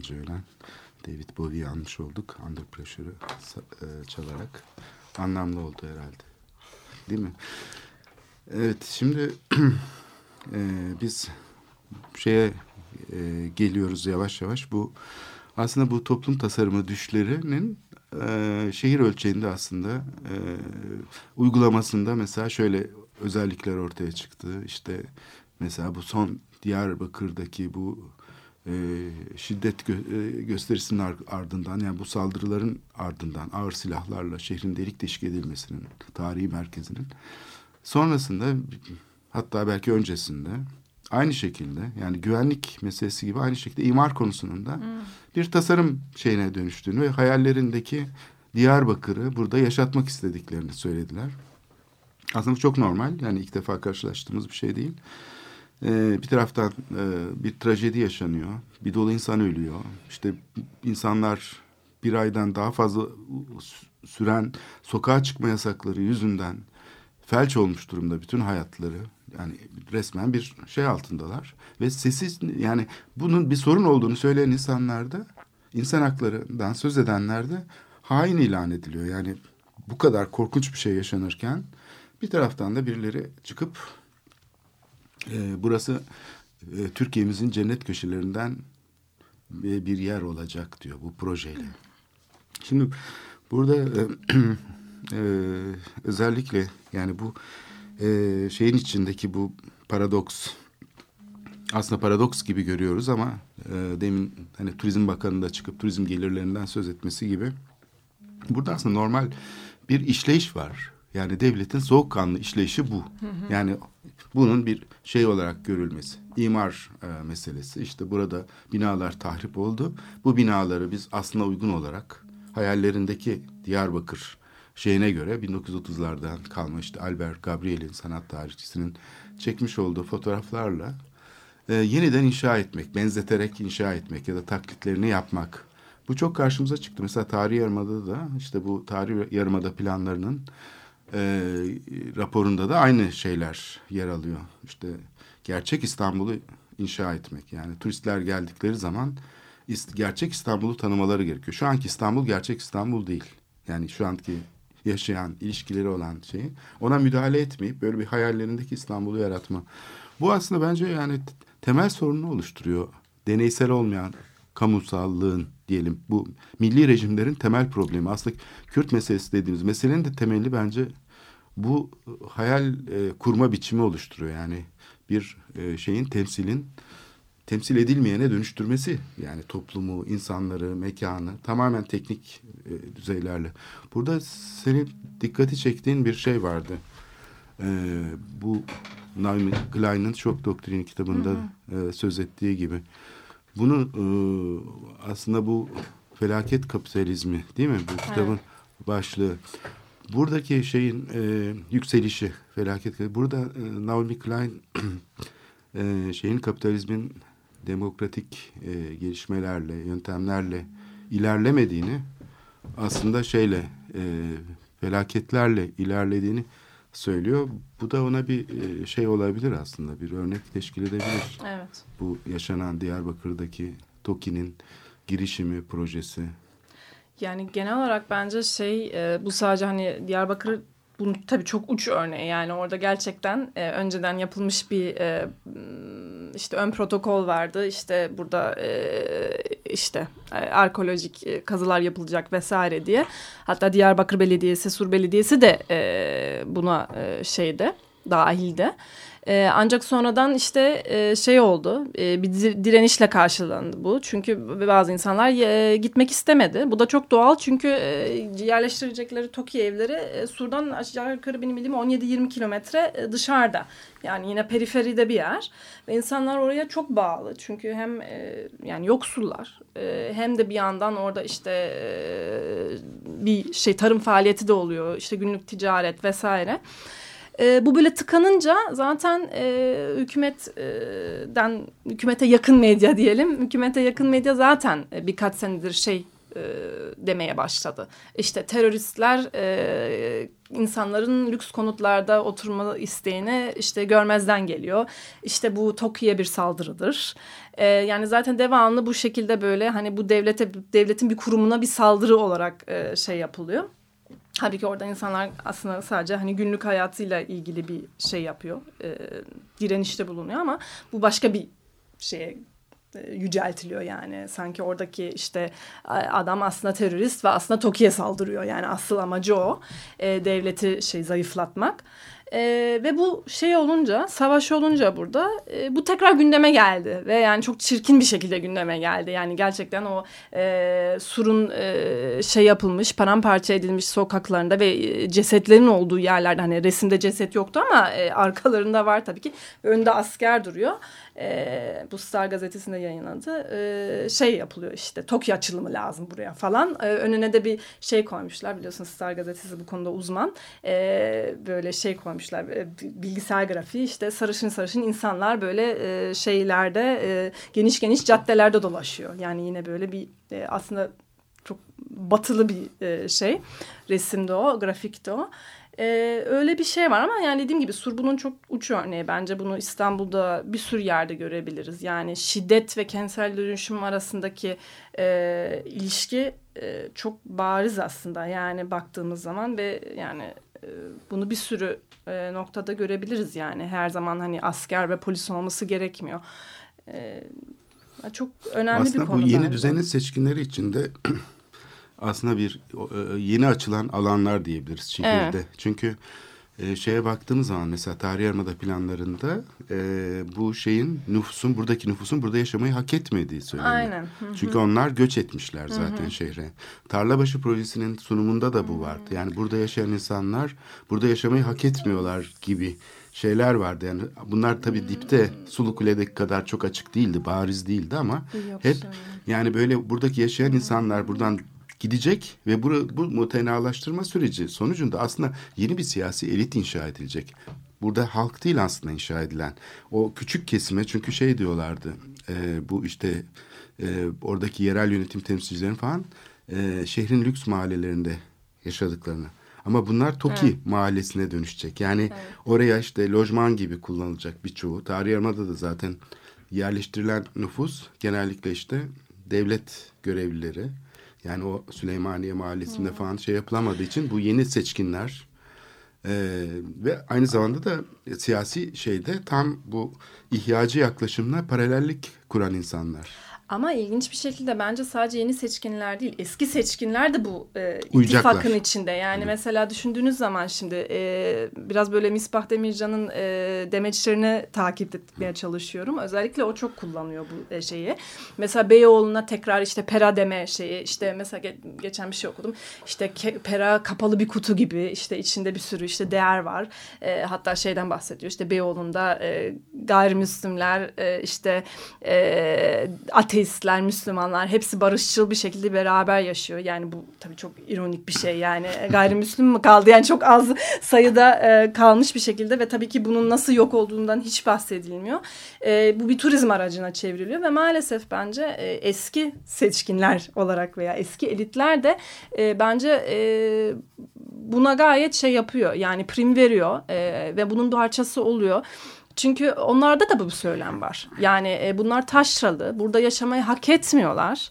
önce ölen David Bowie'yi almış olduk. Under Pressure'ı e, çalarak. Anlamlı oldu herhalde. Değil mi? Evet, şimdi e, biz şeye e, geliyoruz yavaş yavaş. Bu aslında bu toplum tasarımı düşlerinin e, şehir ölçeğinde aslında e, uygulamasında mesela şöyle özellikler ortaya çıktı. İşte mesela bu son Diyarbakır'daki bu e, şiddet gö- e, gösterisinin ar- ardından yani bu saldırıların ardından ağır silahlarla şehrin delik deşik edilmesinin tarihi merkezinin sonrasında hatta belki öncesinde aynı şekilde yani güvenlik meselesi gibi aynı şekilde imar konusunun da bir tasarım şeyine dönüştüğünü ve hayallerindeki Diyarbakır'ı burada yaşatmak istediklerini söylediler. Aslında çok normal. Yani ilk defa karşılaştığımız bir şey değil. Ee, bir taraftan e, bir trajedi yaşanıyor. Bir dolu insan ölüyor. İşte insanlar bir aydan daha fazla sü- süren sokağa çıkma yasakları yüzünden felç olmuş durumda bütün hayatları. Yani resmen bir şey altındalar. Ve sessiz yani bunun bir sorun olduğunu söyleyen insanlar da insan haklarından söz edenler de hain ilan ediliyor. Yani bu kadar korkunç bir şey yaşanırken bir taraftan da birileri çıkıp e, burası e, Türkiye'mizin cennet köşelerinden bir yer olacak diyor bu projeyle. Şimdi burada e, e, özellikle yani bu e, şeyin içindeki bu paradoks aslında paradoks gibi görüyoruz ama e, demin hani Turizm Bakanı da çıkıp turizm gelirlerinden söz etmesi gibi burada aslında normal bir işleyiş var. Yani devletin soğukkanlı işleyişi bu. Yani bunun bir şey olarak görülmesi. İmar e, meselesi. İşte burada binalar tahrip oldu. Bu binaları biz aslında uygun olarak hayallerindeki Diyarbakır şeyine göre 1930'lardan kalma işte Albert Gabriel'in sanat tarihçisinin çekmiş olduğu fotoğraflarla e, yeniden inşa etmek, benzeterek inşa etmek ya da taklitlerini yapmak. Bu çok karşımıza çıktı. Mesela Tarihi Yarımada'da da işte bu Tarihi Yarımada planlarının e, raporunda da aynı şeyler yer alıyor. İşte gerçek İstanbul'u inşa etmek. Yani turistler geldikleri zaman gerçek İstanbul'u tanımaları gerekiyor. Şu anki İstanbul gerçek İstanbul değil. Yani şu anki yaşayan, ilişkileri olan şeyi ona müdahale etmeyip böyle bir hayallerindeki İstanbul'u yaratma. Bu aslında bence yani temel sorunu oluşturuyor. Deneysel olmayan kamusallığın diyelim bu milli rejimlerin temel problemi. Aslında Kürt meselesi dediğimiz meselenin de temeli bence bu hayal e, kurma biçimi oluşturuyor. Yani bir e, şeyin temsilin temsil edilmeyene dönüştürmesi yani toplumu, insanları, mekanı tamamen teknik e, düzeylerle. Burada senin dikkati çektiğin bir şey vardı. E, bu Naomi Klein'in Şok Doktrini kitabında e, söz ettiği gibi. Bunu e, aslında bu felaket kapitalizmi değil mi? Bu kitabın başlığı. Buradaki şeyin e, yükselişi felaket. Burada e, Naomi Klein e, şeyin kapitalizmin demokratik e, gelişmelerle, yöntemlerle ilerlemediğini aslında şeyle e, felaketlerle ilerlediğini söylüyor. Bu da ona bir e, şey olabilir aslında bir örnek teşkil edebilir. Evet. Bu yaşanan Diyarbakır'daki TOKİ'nin girişimi, projesi. Yani genel olarak bence şey e, bu sadece hani Diyarbakır bunun tabii çok uç örneği yani orada gerçekten e, önceden yapılmış bir e, işte ön protokol vardı işte burada e, işte e, arkeolojik e, kazılar yapılacak vesaire diye hatta Diyarbakır Belediyesi Sur Belediyesi de e, buna şeyde dahilde. E, ancak sonradan işte e, şey oldu e, bir direnişle karşılandı bu. Çünkü bazı insanlar e, gitmek istemedi. Bu da çok doğal çünkü e, yerleştirecekleri TOKİ evleri e, Sur'dan aşağı yukarı benim bildiğim 17-20 kilometre e, dışarıda. Yani yine periferide bir yer ve insanlar oraya çok bağlı. Çünkü hem e, yani yoksullar e, hem de bir yandan orada işte e, bir şey tarım faaliyeti de oluyor. işte günlük ticaret vesaire. E, bu böyle tıkanınca zaten e, hükümetten hükümete yakın medya diyelim. Hükümete yakın medya zaten e, birkaç senedir şey e, demeye başladı. İşte teröristler e, insanların lüks konutlarda oturma isteğini işte görmezden geliyor. İşte bu TOKİ'ye bir saldırıdır. E, yani zaten devamlı bu şekilde böyle hani bu devlete devletin bir kurumuna bir saldırı olarak e, şey yapılıyor. Halbuki orada insanlar aslında sadece hani günlük hayatıyla ilgili bir şey yapıyor. E, direnişte bulunuyor ama bu başka bir şeye e, yüceltiliyor yani. Sanki oradaki işte adam aslında terörist ve aslında TOKİ'ye saldırıyor. Yani asıl amacı o. E, devleti şey zayıflatmak. E, ve bu şey olunca, savaş olunca burada e, bu tekrar gündeme geldi. Ve yani çok çirkin bir şekilde gündeme geldi. Yani gerçekten o e, surun e, şey yapılmış, paramparça edilmiş sokaklarında ve e, cesetlerin olduğu yerlerde hani resimde ceset yoktu ama e, arkalarında var tabii ki. Önde asker duruyor e, bu Star gazetesinde yayınladı. E, şey yapılıyor işte TOKİ açılımı lazım buraya falan. E, önüne de bir şey koymuşlar biliyorsunuz Star gazetesi bu konuda uzman. E, böyle şey koymuşlar e, bilgisayar grafiği işte sarışın sarışın insanlar böyle e, şeylerde e, geniş geniş caddelerde dolaşıyor. Yani yine böyle bir e, aslında çok batılı bir e, şey resimde o grafikte o. Ee, öyle bir şey var ama yani dediğim gibi Surbu'nun çok uç örneği. Bence bunu İstanbul'da bir sürü yerde görebiliriz. Yani şiddet ve kentsel dönüşüm arasındaki e, ilişki e, çok bariz aslında. Yani baktığımız zaman ve yani e, bunu bir sürü e, noktada görebiliriz yani. Her zaman hani asker ve polis olması gerekmiyor. E, çok önemli aslında bir konu. Aslında bu yeni bence. düzenin seçkinleri içinde aslında bir e, yeni açılan alanlar diyebiliriz şehirde. Evet. Çünkü e, şeye baktığımız zaman mesela tarih yarımada planlarında e, bu şeyin nüfusun buradaki nüfusun burada yaşamayı hak etmediği söyleniyor. Aynen. Hı -hı. Çünkü onlar göç etmişler zaten Hı -hı. şehre. Tarlabaşı projesinin sunumunda da bu vardı. Yani burada yaşayan insanlar burada yaşamayı hak etmiyorlar gibi şeyler vardı. Yani bunlar tabii dipte Sulu Kule'deki kadar çok açık değildi, bariz değildi ama Yok, hep yani böyle buradaki yaşayan insanlar buradan gidecek ve bu, bu mutenalaştırma süreci sonucunda aslında yeni bir siyasi elit inşa edilecek. Burada halk değil aslında inşa edilen. O küçük kesime çünkü şey diyorlardı e, bu işte e, oradaki yerel yönetim temsilcilerin falan e, şehrin lüks mahallelerinde yaşadıklarını. Ama bunlar Toki evet. mahallesine dönüşecek. Yani evet. oraya işte lojman gibi kullanılacak birçoğu. Tarih Yarımada da zaten yerleştirilen nüfus genellikle işte devlet görevlileri yani o Süleymaniye Mahallesi'nde hmm. falan şey yapılamadığı için bu yeni seçkinler e, ve aynı zamanda da siyasi şeyde tam bu ihyacı yaklaşımla paralellik kuran insanlar. Ama ilginç bir şekilde bence sadece yeni seçkinler değil, eski seçkinler de bu e, ittifakın içinde. Yani evet. mesela düşündüğünüz zaman şimdi e, biraz böyle Misbah Demircan'ın e, demeçlerini takip etmeye çalışıyorum. Özellikle o çok kullanıyor bu e, şeyi. Mesela Beyoğlu'na tekrar işte pera deme şeyi. işte mesela ge geçen bir şey okudum. İşte pera kapalı bir kutu gibi işte içinde bir sürü işte değer var. E, hatta şeyden bahsediyor. İşte Beyoğlu'nda e, gayrimüslimler e, işte e, ateist ateistler, Müslümanlar hepsi barışçıl bir şekilde beraber yaşıyor. Yani bu tabii çok ironik bir şey yani gayrimüslim mi kaldı? Yani çok az sayıda e, kalmış bir şekilde ve tabii ki bunun nasıl yok olduğundan hiç bahsedilmiyor. E, bu bir turizm aracına çevriliyor ve maalesef bence e, eski seçkinler olarak veya eski elitler de e, bence e, buna gayet şey yapıyor. Yani prim veriyor e, ve bunun parçası oluyor. Çünkü onlarda da bu söylem var. Yani e, bunlar taşralı, burada yaşamayı hak etmiyorlar.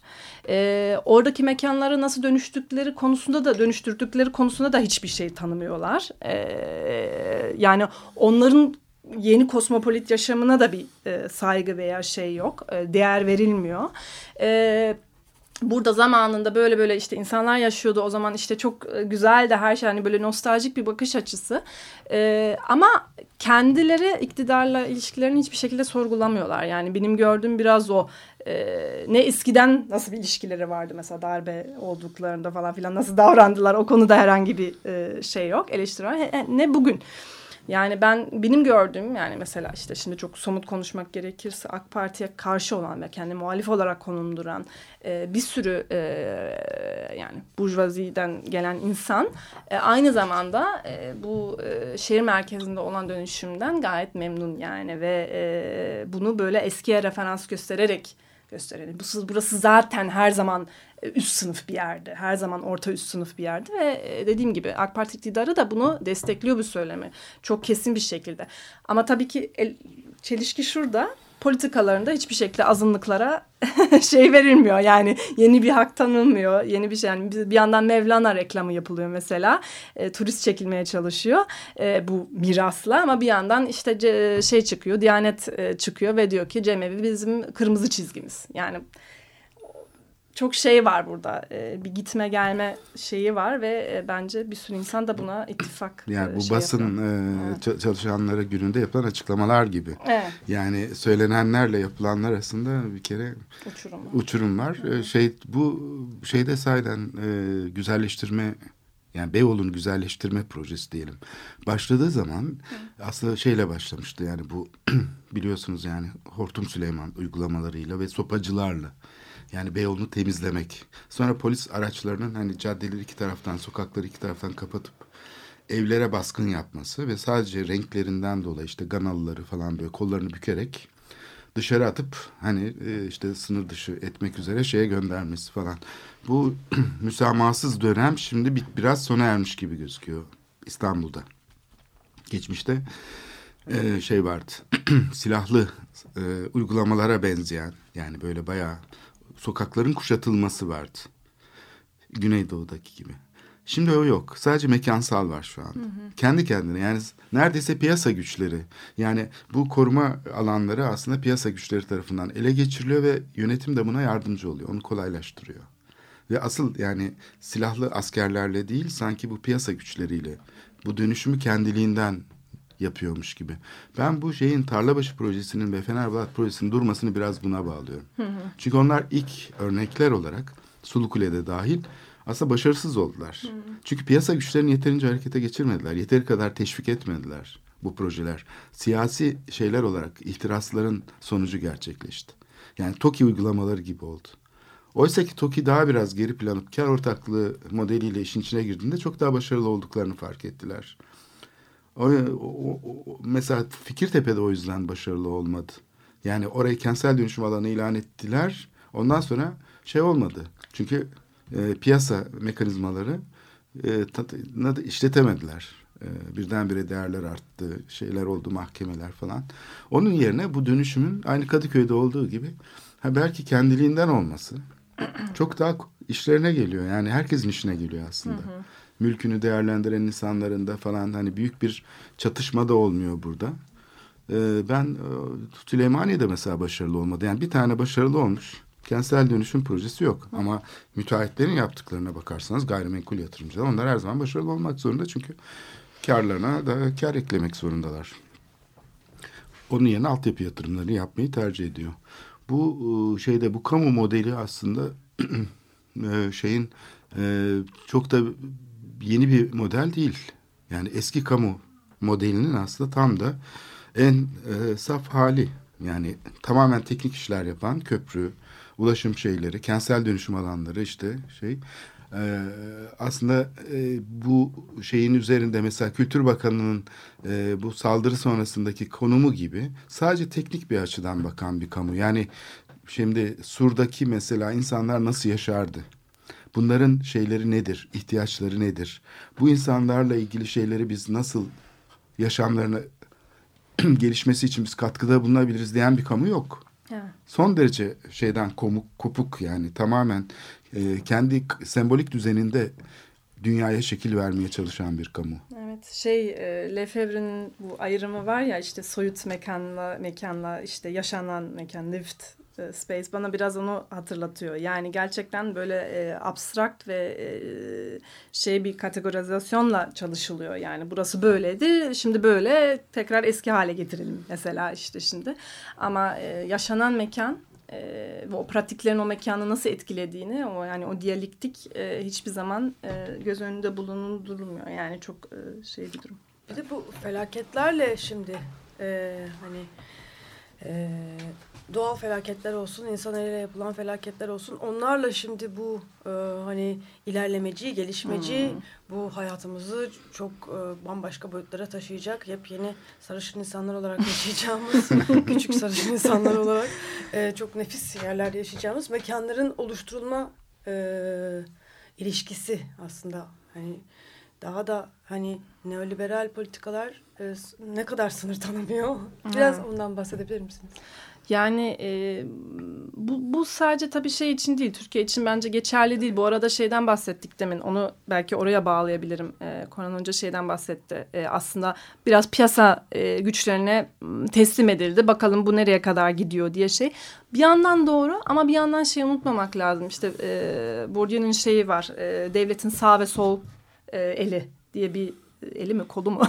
E, oradaki mekanları nasıl dönüştükleri konusunda da dönüştürdükleri konusunda da hiçbir şey tanımıyorlar. E, yani onların yeni kosmopolit yaşamına da bir e, saygı veya şey yok, e, değer verilmiyor. Evet burada zamanında böyle böyle işte insanlar yaşıyordu. O zaman işte çok e, güzel de her şey. Hani böyle nostaljik bir bakış açısı. Ee, ama kendileri iktidarla ilişkilerini hiçbir şekilde sorgulamıyorlar. Yani benim gördüğüm biraz o. Ee, ne eskiden nasıl bir ilişkileri vardı mesela darbe olduklarında falan filan nasıl davrandılar? O konuda herhangi bir e, şey yok eleştiri ne bugün yani ben benim gördüğüm yani mesela işte şimdi çok somut konuşmak gerekirse AK Parti'ye karşı olan ve kendi muhalif olarak konumduran e, bir sürü e, yani burjuvaziden gelen insan e, aynı zamanda e, bu e, şehir merkezinde olan dönüşümden gayet memnun yani ve e, bunu böyle eskiye referans göstererek gösterelim. Bu, burası zaten her zaman e, üst sınıf bir yerde. Her zaman orta üst sınıf bir yerde ve e, dediğim gibi AK Parti iktidarı da bunu destekliyor bu söylemi. Çok kesin bir şekilde. Ama tabii ki el, çelişki şurada politikalarında hiçbir şekilde azınlıklara şey verilmiyor. Yani yeni bir hak tanınmıyor. Yeni bir şey yani bir yandan Mevlana reklamı yapılıyor mesela. E, turist çekilmeye çalışıyor e, bu mirasla ama bir yandan işte şey çıkıyor. Diyanet e, çıkıyor ve diyor ki cemevi bizim kırmızı çizgimiz. Yani çok şey var burada. E, bir gitme gelme şeyi var ve e, bence bir sürü insan da buna ittifak Yani e, bu şey basın e, çalışanları gününde yapılan açıklamalar gibi. Evet. Yani söylenenlerle yapılanlar arasında bir kere uçurum, uçurum var. E, şey bu şeyde sayeden e, güzelleştirme yani Beyoğlu'nu güzelleştirme projesi diyelim. Başladığı zaman Hı. aslında şeyle başlamıştı yani bu biliyorsunuz yani Hortum Süleyman uygulamalarıyla ve sopacılarla yani Beyoğlu'nu temizlemek. Sonra polis araçlarının hani caddeleri iki taraftan, sokakları iki taraftan kapatıp evlere baskın yapması ve sadece renklerinden dolayı işte Ganalıları falan böyle kollarını bükerek dışarı atıp hani e, işte sınır dışı etmek üzere şeye göndermesi falan. Bu müsamahasız dönem şimdi bir, biraz sona ermiş gibi gözüküyor İstanbul'da. Geçmişte e, şey vardı silahlı e, uygulamalara benzeyen yani böyle bayağı sokakların kuşatılması vardı. Güneydoğu'daki gibi. Şimdi o yok. Sadece mekansal var şu anda. Hı hı. Kendi kendine yani neredeyse piyasa güçleri. Yani bu koruma alanları aslında piyasa güçleri tarafından ele geçiriliyor ve yönetim de buna yardımcı oluyor. Onu kolaylaştırıyor. Ve asıl yani silahlı askerlerle değil sanki bu piyasa güçleriyle bu dönüşümü kendiliğinden yapıyormuş gibi. Ben bu şeyin Tarlabaşı projesinin ve Fenerbahçe projesinin durmasını biraz buna bağlıyorum. Hı hı. Çünkü onlar ilk örnekler olarak Sulukule'de dahil aslında başarısız oldular. Hı. Çünkü piyasa güçlerini yeterince harekete geçirmediler. Yeteri kadar teşvik etmediler bu projeler. Siyasi şeyler olarak ihtirasların sonucu gerçekleşti. Yani TOKİ uygulamaları gibi oldu. Oysa ki TOKİ daha biraz geri planıp kar ortaklığı modeliyle işin içine girdiğinde çok daha başarılı olduklarını fark ettiler. O, o, o, mesela Fikirtepe'de o yüzden başarılı olmadı. Yani orayı kentsel dönüşüm alanı ilan ettiler. Ondan sonra şey olmadı. Çünkü e, piyasa mekanizmaları e, işletemediler. E, birdenbire değerler arttı, şeyler oldu, mahkemeler falan. Onun yerine bu dönüşümün aynı Kadıköy'de olduğu gibi ha belki kendiliğinden olması çok daha işlerine geliyor. Yani herkesin işine geliyor aslında. Hı hı mülkünü değerlendiren insanların da falan hani büyük bir çatışma da olmuyor burada. Ee, ben e, Süleymaniye'de mesela başarılı olmadı. Yani bir tane başarılı olmuş. Kentsel dönüşüm projesi yok. Hı. Ama müteahhitlerin yaptıklarına bakarsanız gayrimenkul yatırımcılar onlar her zaman başarılı olmak zorunda. Çünkü karlarına da kar eklemek zorundalar. Onun yerine altyapı yatırımları yapmayı tercih ediyor. Bu e, şeyde bu kamu modeli aslında e, şeyin çok da yeni bir model değil. Yani eski kamu modelinin aslında tam da en e, saf hali. Yani tamamen teknik işler yapan köprü, ulaşım şeyleri, kentsel dönüşüm alanları işte şey. Ee, aslında e, bu şeyin üzerinde mesela Kültür Bakanı'nın e, bu saldırı sonrasındaki konumu gibi sadece teknik bir açıdan bakan bir kamu. Yani şimdi Sur'daki mesela insanlar nasıl yaşardı? Bunların şeyleri nedir? ihtiyaçları nedir? Bu insanlarla ilgili şeyleri biz nasıl yaşamlarına gelişmesi için biz katkıda bulunabiliriz diyen bir kamu yok. Evet. Son derece şeyden komuk, kopuk yani tamamen e, kendi sembolik düzeninde dünyaya şekil vermeye çalışan bir kamu. Evet şey e, Lefebvre'nin bu ayrımı var ya işte soyut mekanla mekanla işte yaşanan mekan e, space bana biraz onu hatırlatıyor. Yani gerçekten böyle e, abstrakt ve e, şey bir kategorizasyonla çalışılıyor. Yani burası böyleydi şimdi böyle tekrar eski hale getirelim mesela işte şimdi. Ama e, yaşanan mekan e, ve o pratiklerin o mekanı nasıl etkilediğini o yani o diyalektik e, hiçbir zaman e, göz önünde bulundurulmuyor. Yani çok e, şey bir durum. Bir de bu felaketlerle şimdi e, hani e, doğal felaketler olsun, insan eliyle yapılan felaketler olsun. Onlarla şimdi bu e, hani ilerlemeci, gelişmeci, bu hayatımızı çok e, bambaşka boyutlara taşıyacak yepyeni sarışın insanlar olarak yaşayacağımız, küçük sarışın insanlar olarak e, çok nefis yerlerde yaşayacağımız mekanların oluşturulma e, ilişkisi aslında hani daha da hani neoliberal politikalar e, ne kadar sınır tanımıyor? Biraz ondan bahsedebilir misiniz? Yani e, bu, bu sadece tabii şey için değil, Türkiye için bence geçerli değil. Bu arada şeyden bahsettik demin, onu belki oraya bağlayabilirim. E, Konan Hoca şeyden bahsetti. E, aslında biraz piyasa e, güçlerine teslim edildi. Bakalım bu nereye kadar gidiyor diye şey. Bir yandan doğru ama bir yandan şey unutmamak lazım. İşte e, Bourdieu'nun şeyi var, e, devletin sağ ve sol e, eli diye bir eli mi kolu mu?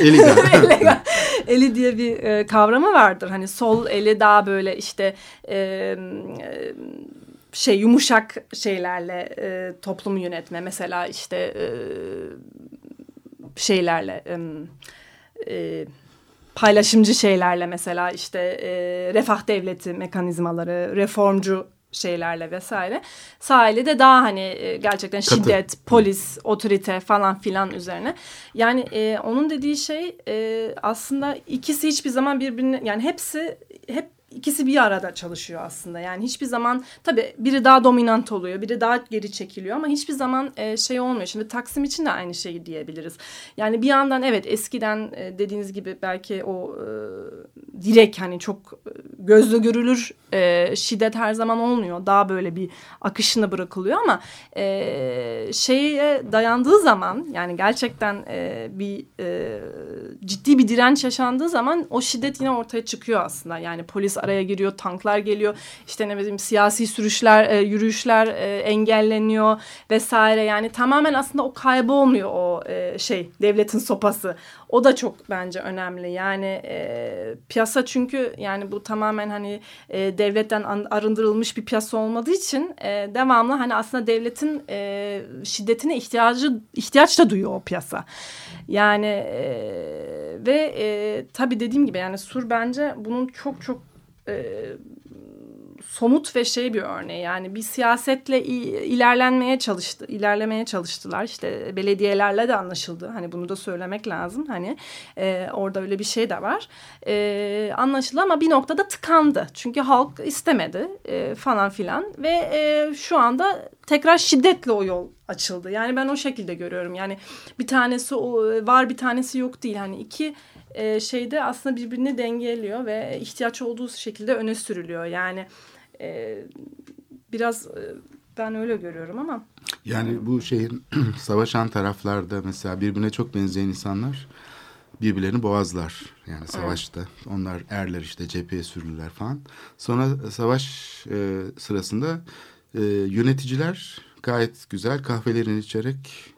Eli. eli, diye bir e, kavramı vardır. Hani sol eli daha böyle işte e, şey yumuşak şeylerle e, toplumu yönetme. Mesela işte e, şeylerle e, e, paylaşımcı şeylerle mesela işte e, refah devleti mekanizmaları, reformcu şeylerle vesaire. Sağ eli de daha hani e, gerçekten Katı. şiddet, polis, otorite falan filan üzerine. Yani e, onun dediği şey e, aslında ikisi hiçbir zaman birbirine yani hepsi hep ikisi bir arada çalışıyor aslında. Yani hiçbir zaman tabii biri daha dominant oluyor, biri daha geri çekiliyor ama hiçbir zaman e, şey olmuyor. Şimdi Taksim için de aynı şeyi diyebiliriz. Yani bir yandan evet eskiden e, dediğiniz gibi belki o e, direkt hani çok e, gözle görülür e, şiddet her zaman olmuyor. Daha böyle bir akışına bırakılıyor ama e, şeye dayandığı zaman yani gerçekten e, bir e, ciddi bir direnç yaşandığı zaman o şiddet yine ortaya çıkıyor aslında. Yani polis araya giriyor, tanklar geliyor, işte ne bileyim siyasi sürüşler, e, yürüyüşler e, engelleniyor vesaire. Yani tamamen aslında o kaybolmuyor o e, şey devletin sopası. O da çok bence önemli. Yani e, piyasa çünkü yani bu tamamen hani e, devletten arındırılmış bir piyasa olmadığı için e, devamlı hani aslında devletin e, şiddetine ihtiyacı ihtiyaç da duyuyor o piyasa. Yani e, ve e, tabii dediğim gibi yani Sur bence bunun çok çok e, somut ve şey bir örneği. Yani bir siyasetle ilerlenmeye çalıştı ilerlemeye çalıştılar. İşte belediyelerle de anlaşıldı. Hani bunu da söylemek lazım. Hani e, orada öyle bir şey de var. E, anlaşıldı ama bir noktada tıkandı. Çünkü halk istemedi e, falan filan. Ve e, şu anda tekrar şiddetle o yol açıldı. Yani ben o şekilde görüyorum. Yani bir tanesi var bir tanesi yok değil. Hani iki e, şeyde aslında birbirini dengeliyor ve ihtiyaç olduğu şekilde öne sürülüyor. Yani e, biraz e, ben öyle görüyorum ama Yani bu şeyin savaşan taraflarda mesela birbirine çok benzeyen insanlar birbirlerini boğazlar. Yani savaşta. Onlar erler işte cepheye sürülürler falan. Sonra savaş e, sırasında e, yöneticiler gayet güzel kahvelerini içerek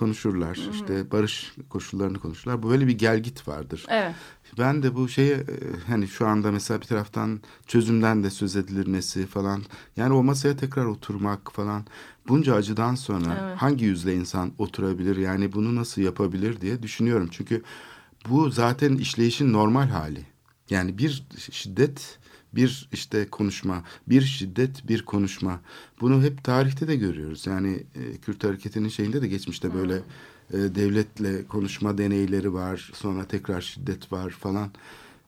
konuşurlar. İşte barış koşullarını konuşurlar. Böyle bir gelgit vardır. evet. Ben de bu şeye e, hani şu anda mesela bir taraftan çözümden de söz edilmesi falan. Yani o masaya tekrar oturmak falan. Bunca acıdan sonra Evet. hangi yüzle insan oturabilir? Yani bunu nasıl yapabilir diye düşünüyorum. Çünkü bu zaten işleyişin normal hali. Yani bir şiddet bir işte konuşma, bir şiddet, bir konuşma. Bunu hep tarihte de görüyoruz. Yani e, Kürt hareketinin şeyinde de geçmişte böyle e, devletle konuşma deneyleri var. Sonra tekrar şiddet var falan.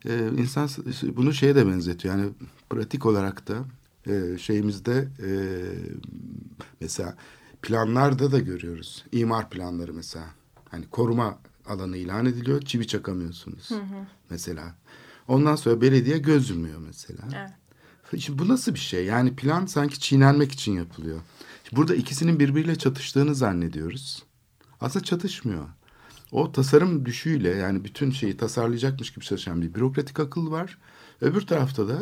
E, insan bunu şeye de benzetiyor. Yani pratik olarak da e, şeyimizde e, mesela planlarda da görüyoruz. İmar planları mesela. Hani koruma alanı ilan ediliyor. Çivi çakamıyorsunuz. Mesela. Ondan sonra belediye göz yumuyor mesela. Evet. Şimdi bu nasıl bir şey? Yani plan sanki çiğnenmek için yapılıyor. Burada ikisinin birbiriyle çatıştığını zannediyoruz. Aslında çatışmıyor. O tasarım düşüyle yani bütün şeyi tasarlayacakmış gibi çalışan bir bürokratik akıl var. Öbür tarafta da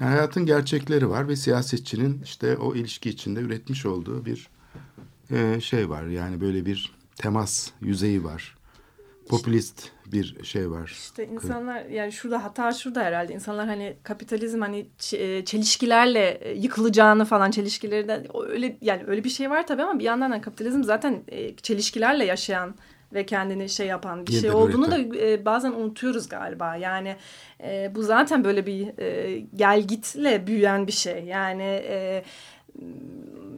yani hayatın gerçekleri var ve siyasetçinin işte o ilişki içinde üretmiş olduğu bir e, şey var. Yani böyle bir temas yüzeyi var. Popülist bir şey var. İşte insanlar yani şurada hata şurada herhalde. İnsanlar hani kapitalizm hani e, çelişkilerle e, yıkılacağını falan çelişkilerden o öyle yani öyle bir şey var tabii ama bir yandan da kapitalizm zaten e, çelişkilerle yaşayan ve kendini şey yapan bir şey Yeniden olduğunu da e, bazen unutuyoruz galiba. Yani e, bu zaten böyle bir e, gelgitle büyüyen bir şey. Yani e,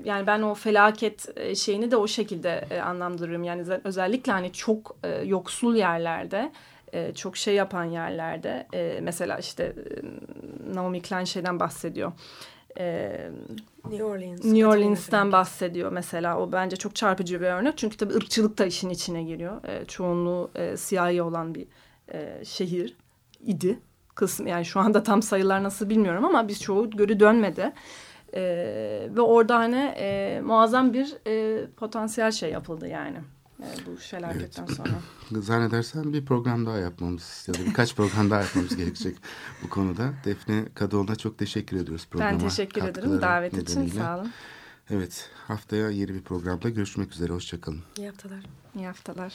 yani ben o felaket e, şeyini de o şekilde e, anlamlandırıyorum. Yani özellikle hani çok e, yoksul yerlerde, e, çok şey yapan yerlerde, e, mesela işte e, Naomi Klein şeyden bahsediyor. E, New Orleans. New Frank. bahsediyor mesela. O bence çok çarpıcı bir örnek. Çünkü tabii ırkçılık da işin içine giriyor. E, çoğunluğu e, siyahi olan bir e, şehir idi. Kısım yani şu anda tam sayılar nasıl bilmiyorum ama biz çoğu göre dönmedi. E, ve orada hani e, muazzam bir e, potansiyel şey yapıldı yani. E, bu felaketten sonra. Zannedersem bir program daha yapmamız ya da birkaç program daha yapmamız gerekecek bu konuda. Defne Kadıoğlu'na çok teşekkür ediyoruz programa. Ben teşekkür ederim davet için. nedeniyle. Sağ olun. Evet haftaya yeni bir programda görüşmek üzere. Hoşçakalın. İyi haftalar. İyi haftalar.